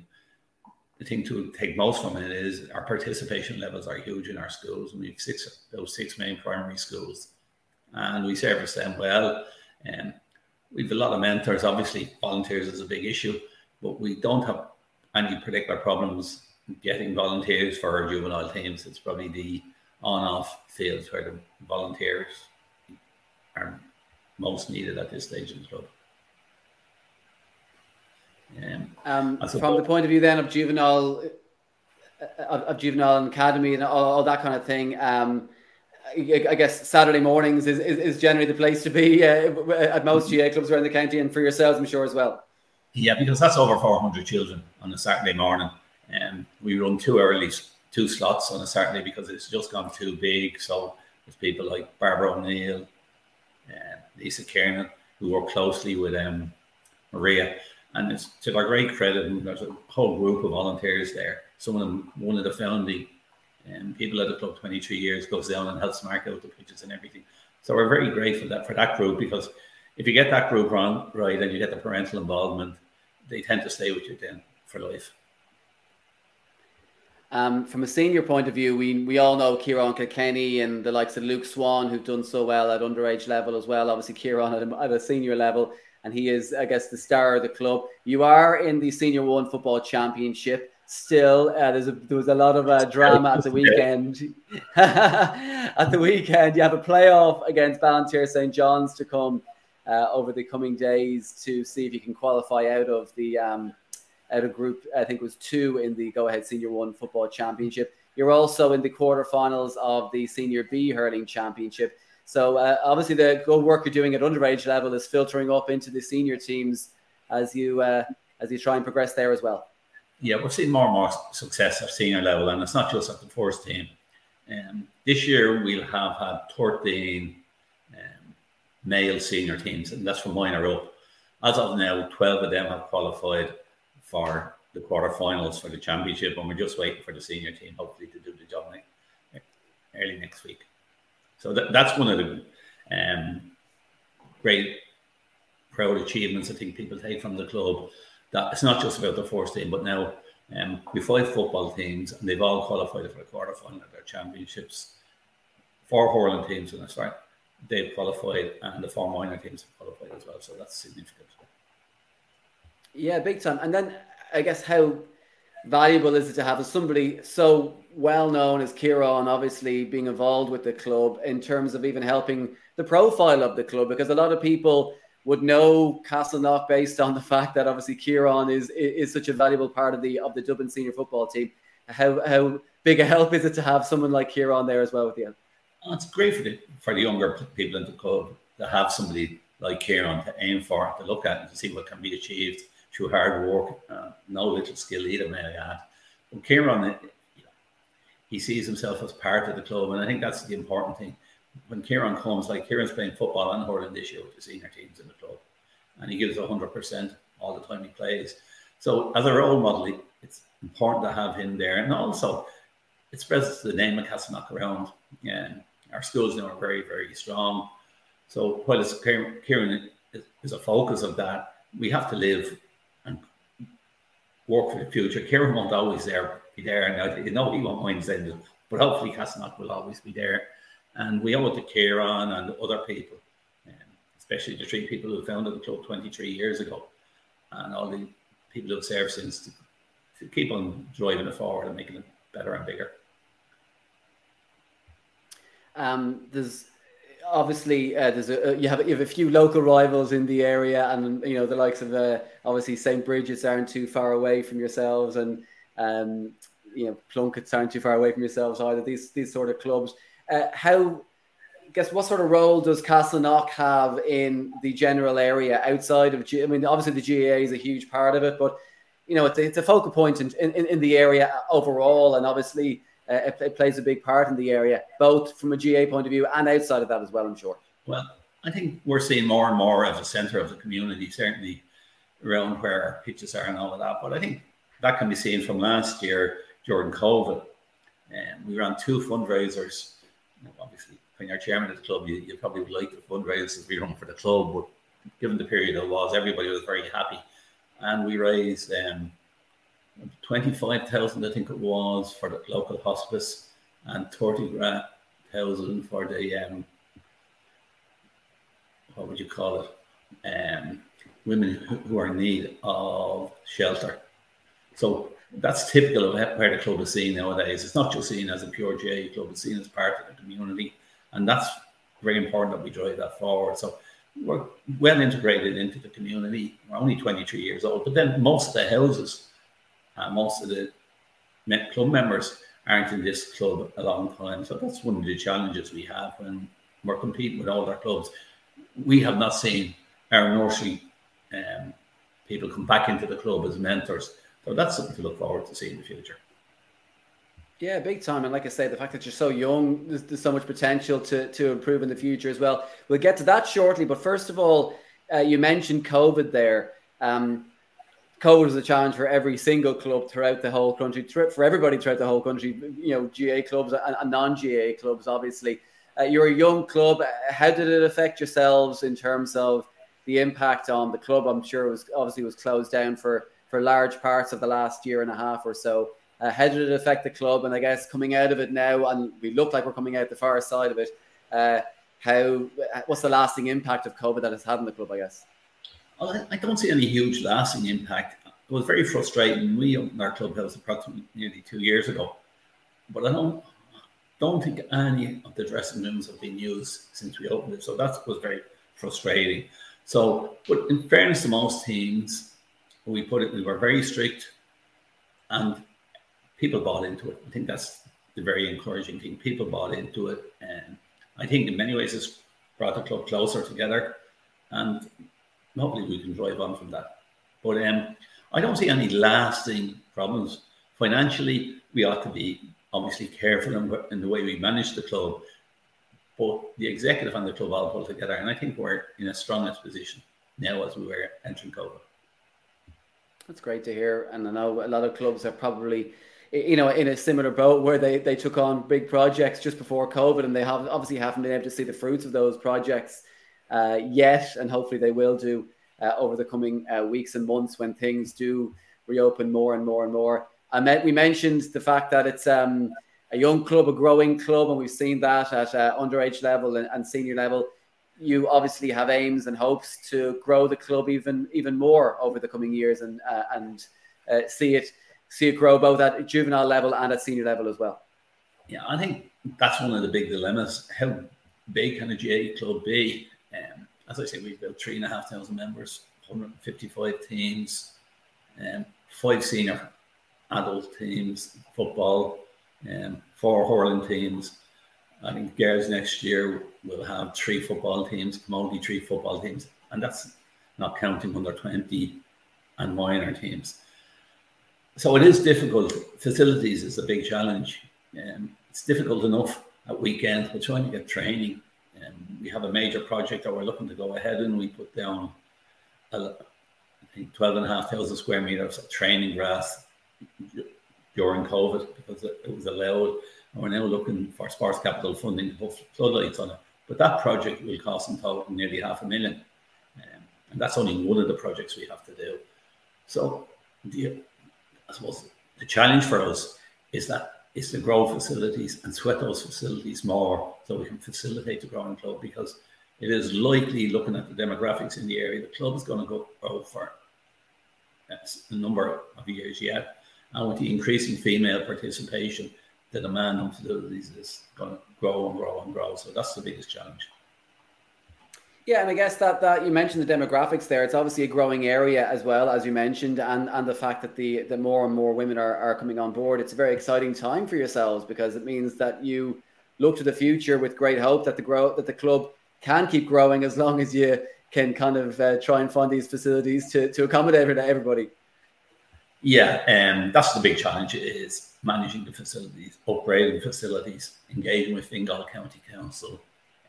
the thing to take most from it is our participation levels are huge in our schools. We have six those six main primary schools, and we service them well. And um, we have a lot of mentors. Obviously, volunteers is a big issue, but we don't have any particular problems getting volunteers for our juvenile teams. It's probably the on-off fields where the volunteers are most needed at this stage in the club. Um, from the point of view then of juvenile, uh, of, of juvenile academy and all, all, that kind of thing, um, I guess Saturday mornings is, is, is generally the place to be uh, at most GAA clubs around the county, and for yourselves, I'm sure as well. Yeah, because that's over 400 children on a Saturday morning, and um, we run two early two slots on a Saturday because it's just gone too big. So there's people like Barbara O'Neill, and Lisa Kiernan who work closely with um, Maria and it's to our great credit, and there's a whole group of volunteers there. Some of them, one of the founding um, people at the club 23 years goes down and helps mark out the pitches and everything. So we're very grateful that for that group because if you get that group wrong, right and you get the parental involvement, they tend to stay with you then for life. Um, from a senior point of view, we we all know Kieran Kilkenny and the likes of Luke Swan, who've done so well at underage level as well. Obviously, Kieran at a, at a senior level and he is, I guess, the star of the club. You are in the Senior One Football Championship. Still, uh, there's a, there was a lot of uh, drama at the <laughs> weekend. <laughs> at the weekend, you have a playoff against Ballinteer St John's to come uh, over the coming days to see if you can qualify out of the um, out of group. I think it was two in the Go Ahead Senior One Football Championship. You're also in the quarterfinals of the Senior B Hurling Championship. So uh, obviously, the good work you're doing at underage level is filtering up into the senior teams as you uh, as you try and progress there as well. yeah, we're seeing more and more success at senior level, and it's not just at the first team. Um, this year we'll have had 13 um, male senior teams, and that's from minor up. As of now, 12 of them have qualified for the quarterfinals for the championship, and we're just waiting for the senior team, hopefully, to do the job early next week. So that, that's one of the um, great proud achievements I think people take from the club. That it's not just about the first team, but now um, we five football teams, and they've all qualified for the quarter final of their championships. Four hurling teams, and that's right, they've qualified, and the four minor teams have qualified as well. So that's significant. Yeah, big time. And then I guess how valuable is it to have somebody so well known as Kieran, obviously being involved with the club in terms of even helping the profile of the club? Because a lot of people would know Castleknock based on the fact that obviously Kieran is is such a valuable part of the of the Dublin senior football team. How how big a help is it to have someone like Kieran there as well with you? Oh, it's great for the for the younger people in the club to have somebody like Kieran to aim for, to look at, and to see what can be achieved through hard work. Uh, no little skill either, may I add. But Kieran, he sees himself as part of the club, and I think that's the important thing when Kieran comes, like Kieran's playing football and hurling this year with the senior teams in the club, and he gives 100% all the time he plays. So, as a role model, it's important to have him there. And also, it spreads the name of Castleknock around. Yeah, our schools now are very, very strong. So, while it's Kieran is a focus of that, we have to live and work for the future. Kieran won't always there be there. and you know, he won't mind saying but hopefully, Castleknock will always be there and we owe it to Kieran and other people, um, especially the three people who founded the club 23 years ago, and all the people who've served since to, to keep on driving it forward and making it better and bigger. Um, there's obviously uh, there's a, uh, you have you have a few local rivals in the area, and you know the likes of uh, obviously St Brigid's aren't too far away from yourselves, and um, you know Plunkett's aren't too far away from yourselves either. These these sort of clubs. Uh, how, guess, what sort of role does Castleknock have in the general area outside of? G- I mean, obviously the GAA is a huge part of it, but you know, it's a, it's a focal point in, in, in the area overall, and obviously uh, it, it, plays a big part in the area, both from a GA point of view and outside of that as well. I'm sure. Well, I think we're seeing more and more as a centre of the community, certainly around where our pitches are and all of that. But I think that can be seen from last year during COVID. Um, we ran two fundraisers obviously, when you're chairman of the club, you, you probably would like the fundraisers we run for the club, but given the period it was, everybody was very happy. And we raised um, 25,000, I think it was, for the local hospice and 30,000 for the, um, what would you call it, um, women who are in need of shelter. So that's typical of where the club is seen nowadays. It's not just seen as a pure GAA club; it's seen as part of the community, and that's very important that we drive that forward. So we're well integrated into the community. We're only 23 years old, but then most of the houses, uh, most of the club members aren't in this club a long time. So that's one of the challenges we have when we're competing with all our clubs. We have not seen our nursery um, people come back into the club as mentors so that's something to look forward to see in the future. Yeah, big time. And like I say, the fact that you're so young, there's, there's, so much potential to, to improve in the future as well. We'll get to that shortly. But first of all, uh, you mentioned COVID there. Um, COVID was a challenge for every single club throughout the whole country, for everybody throughout the whole country, you know, GA clubs and, non GA clubs, obviously. Uh, you're a young club. How did it affect yourselves in terms of the impact on the club? I'm sure it was obviously was closed down for for large parts of the last year and a half or so. Uh, how did it affect the club? And I guess coming out of it now, and we look like we're coming out the far side of it. Uh, how what's the lasting impact of COVID that has had on the club? I guess. I don't see any huge lasting impact. It was very frustrating. We opened our clubhouse approximately nearly two years ago, but I don't don't think any of the dressing rooms have been used since we opened it. So that was very frustrating. So, but in fairness to most teams, we put it, we were very strict and people bought into it. I think that's the very encouraging thing. People bought into it. And I think in many ways it's brought the club closer together and hopefully we can drive on from that. But um, I don't see any lasting problems. Financially, we ought to be obviously careful in, in the way we manage the club, but the executive and the club all pull together, and I think we're in a strongest position now as we were entering COVID. That's great to hear, and I know a lot of clubs are probably you know, in a similar boat where they, they took on big projects just before COVID, and they have obviously haven't been able to see the fruits of those projects uh, yet, and hopefully they will do uh, over the coming uh, weeks and months when things do reopen more and more and more. I meant we mentioned the fact that it's um, a young club, a growing club, and we've seen that at uh, underage level and, and senior level. You obviously have aims and hopes to grow the club even even more over the coming years and uh, and uh, see it see it grow both at juvenile level and at senior level as well. Yeah, I think that's one of the big dilemmas. How big can a GA club be? Um, as I say, we've got three and a half thousand members, 155 teams, um, five senior adult teams, football, um, four hurling teams. I think girls next year will have three football teams, Camogie three football teams, and that's not counting under 20 and minor teams so it is difficult. Facilities is a big challenge. Um, it's difficult enough at weekends. We're trying to get training. We have a major project that we're looking to go ahead and we put down, a, I think, 12,500 square meters of training grass during COVID because it, was allowed. And we're now looking for sports capital funding to put floodlights on it. But that project will cost in total nearly half a million. Um, and that's only one of the projects we have to do. So the, I suppose the challenge for us is that is to grow facilities and sweat those facilities more so we can facilitate the growing club because it is likely looking at the demographics in the area the club is going to go grow for a number of years yet. And with the increasing female participation the demand on facilities is going to grow and grow and grow. So that's the biggest challenge yeah, and I guess that that you mentioned the demographics there. It's obviously a growing area as well, as you mentioned, and and the fact that the the more and more women are, are coming on board. It's a very exciting time for yourselves because it means that you look to the future with great hope that the grow that the club can keep growing as long as you can kind of uh, try and find these facilities to to accommodate everybody. Yeah, um, that's the big challenge is managing the facilities, upgrading facilities, engaging with Fingal County Council,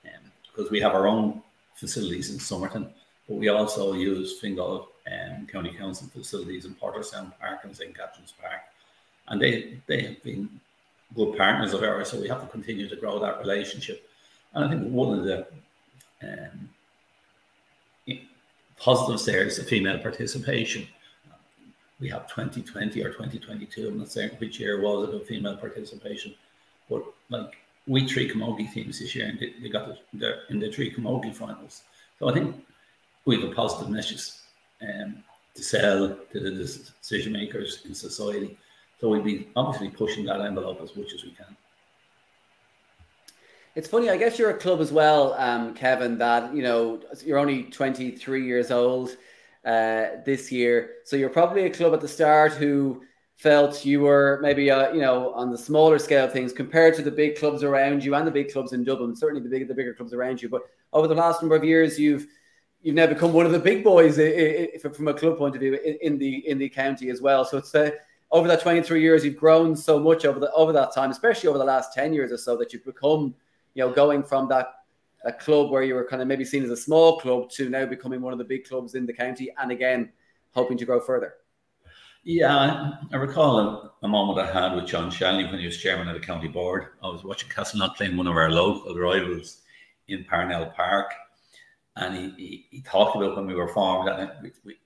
um, because we have our own facilities in Somerton, but we also use Fingal um, County Council facilities in Porterstown Park and St. Catherine's Park. And they, they have been good partners of ours, so we have to continue to grow that relationship. And I think one of the um, positives there is the female participation. We have 2020 or 2022, I'm not saying which year was it of female participation, but like we three camogie teams this year, and they, they got the, in the three camogie finals. So I think we have a positive message um, to sell to the decision makers in society. So we'll be obviously pushing that envelope as much as we can. It's funny, I guess you're a club as well, um, Kevin, that, you know, you're only 23 years old uh, this year. So you're probably a club at the start who felt you were maybe uh, you know on the smaller scale things compared to the big clubs around you and the big clubs in Dublin, certainly the big the bigger clubs around you. But over the last number of years, you've you've now become one of the big boys from a club point of view in the in the county as well. So it's uh, over that 23 years, you've grown so much over the over that time, especially over the last 10 years or so, that you've become you know going from that a club where you were kind of maybe seen as a small club to now becoming one of the big clubs in the county, and again hoping to grow further. Yeah, I recall a, a, moment I had with John Shanley when he was chairman of the county board. I was watching Castleknock playing one of our local rivals in Parnell Park, and he, he, he talked about when we were formed and we, we,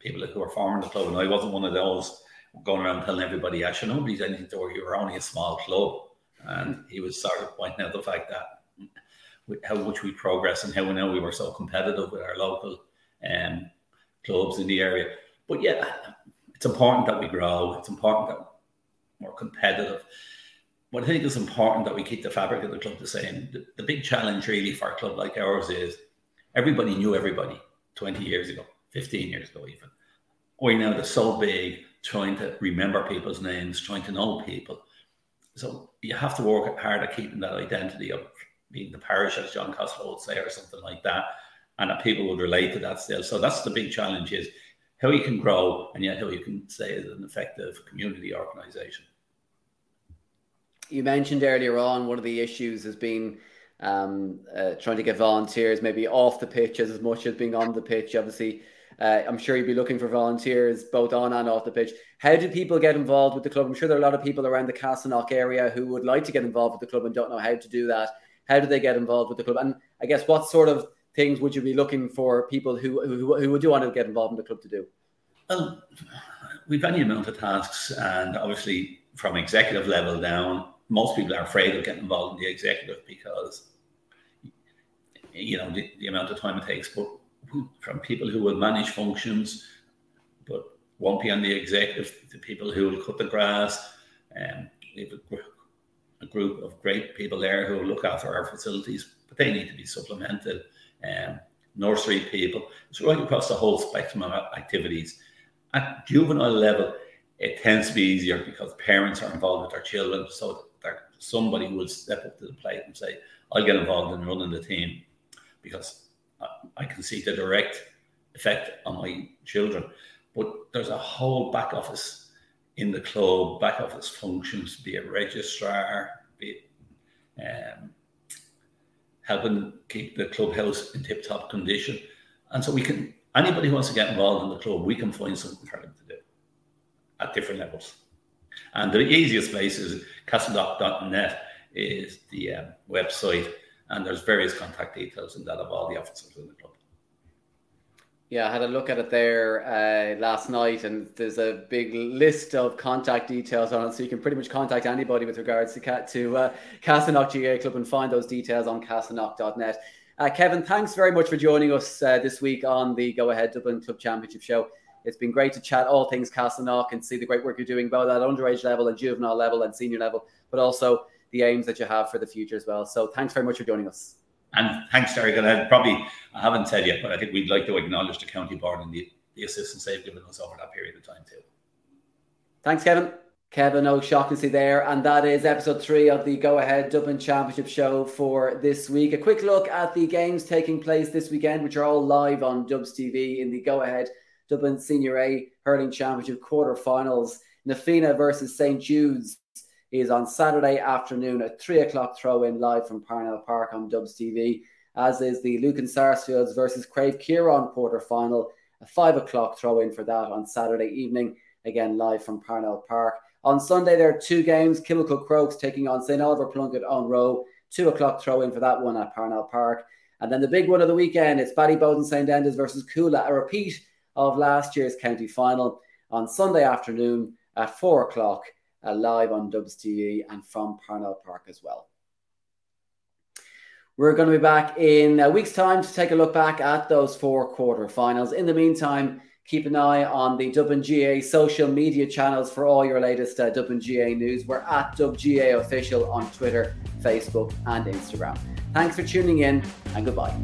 people who were forming the club, and I wasn't one of those going around telling everybody, actually, nobody's anything to you were only a small club. And he was sort of pointing out the fact that how much we progress and how we know we were so competitive with our local um, clubs in the area. But yeah, it's important that we grow. It's important that we're competitive. But I think it's important that we keep the fabric of the club the same. The, the big challenge, really, for a club like ours is everybody knew everybody 20 years ago, 15 years ago, even. We now they're so big, trying to remember people's names, trying to know people. So you have to work hard at keeping that identity of being the parish, as John Costello would say, or something like that, and that people would relate to that still. So that's the big challenge: is how you can grow and yet how you can stay as an effective community organisation. You mentioned earlier on one of the issues has been um, uh, trying to get volunteers maybe off the pitch as, as much as being on the pitch. Obviously, uh, I'm sure you'd be looking for volunteers both on and off the pitch. How do people get involved with the club? I'm sure there are a lot of people around the Castleknock area who would like to get involved with the club and don't know how to do that. How do they get involved with the club? And I guess what sort of things would you be looking for people who who, who would do want to get involved in the club to do? Well, we've any amount of tasks, and obviously from executive level down, most people are afraid of getting involved in the executive because you know the, the amount of time it takes. But from people who will manage functions, but won't be on the executive, the people who will cut the grass, and um, we have a, a, group of great people there who look after our facilities, they need to be supplemented. Um, nursery people, it's right across the whole spectrum of activities. At juvenile level, it tends to be easier because parents are involved with their children, so somebody will step up to the plate and say, "I'll get involved in running the team," because I can see the direct effect on my children. But there's a whole back office in the club, back office functions, be it registrar, be it um, helping keep the clubhouse in tip top condition. And so we can, anybody who wants to get involved in the club, we can find something for them to do at different levels. And the easiest place is castleknock.net is the um, website and there's various contact details in that of all the officers in the club. Yeah, I had a look at it there uh, last night, and there's a big list of contact details on it, so you can pretty much contact anybody with regards to cat to uh, GAA Club and find those details on castleknock.net. Uh, Kevin, thanks very much for joining us uh, this week on the Go Ahead Dublin Club Championship show. It's been great to chat all things Castleknock and see the great work you're doing both at underage level and juvenile level and senior level, but also the aims that you have for the future as well. So thanks very much for joining us. And thanks, Derek. And I probably I haven't said yet, but I think we'd like to acknowledge the county board and the, the assistance they've given us over that period of time too. Thanks, Kevin. Kevin O'Shaughnessy there, and that is episode three of the Go Ahead Dublin Championship show for this week. A quick look at the games taking place this weekend, which are all live on Dubs TV in the Go Ahead Dublin Senior A Hurling Championship quarterfinals. Na Fianna versus St Jude's is on Saturday afternoon at three o'clock throw in live from Parnell Park on Dubs TV, as is the Lucan Sarsfields versus Craobh Chiaráin quarter final, a five o'clock throw in for that on Saturday evening, again live from Parnell Park. On Sunday, there are two games Kilmacud Crokes taking on St. Oliver Plunkett Eoghan Ruadh, two o'clock throw in for that one at Parnell Park. And then the big one of the weekend, it's Ballyboden St. Enda's versus Cuala, a repeat of last year's county final on Sunday afternoon at four o'clock uh, live on TV and from Parnell Park as well. We're going to be back in a week's time to take a look back at those four quarter-finals. In the meantime, keep an eye on the Dublin GA social media channels for all your latest uh, Dublin GA news. We're at GAA Official on Twitter, Facebook, and Instagram. Thanks for tuning in, and goodbye.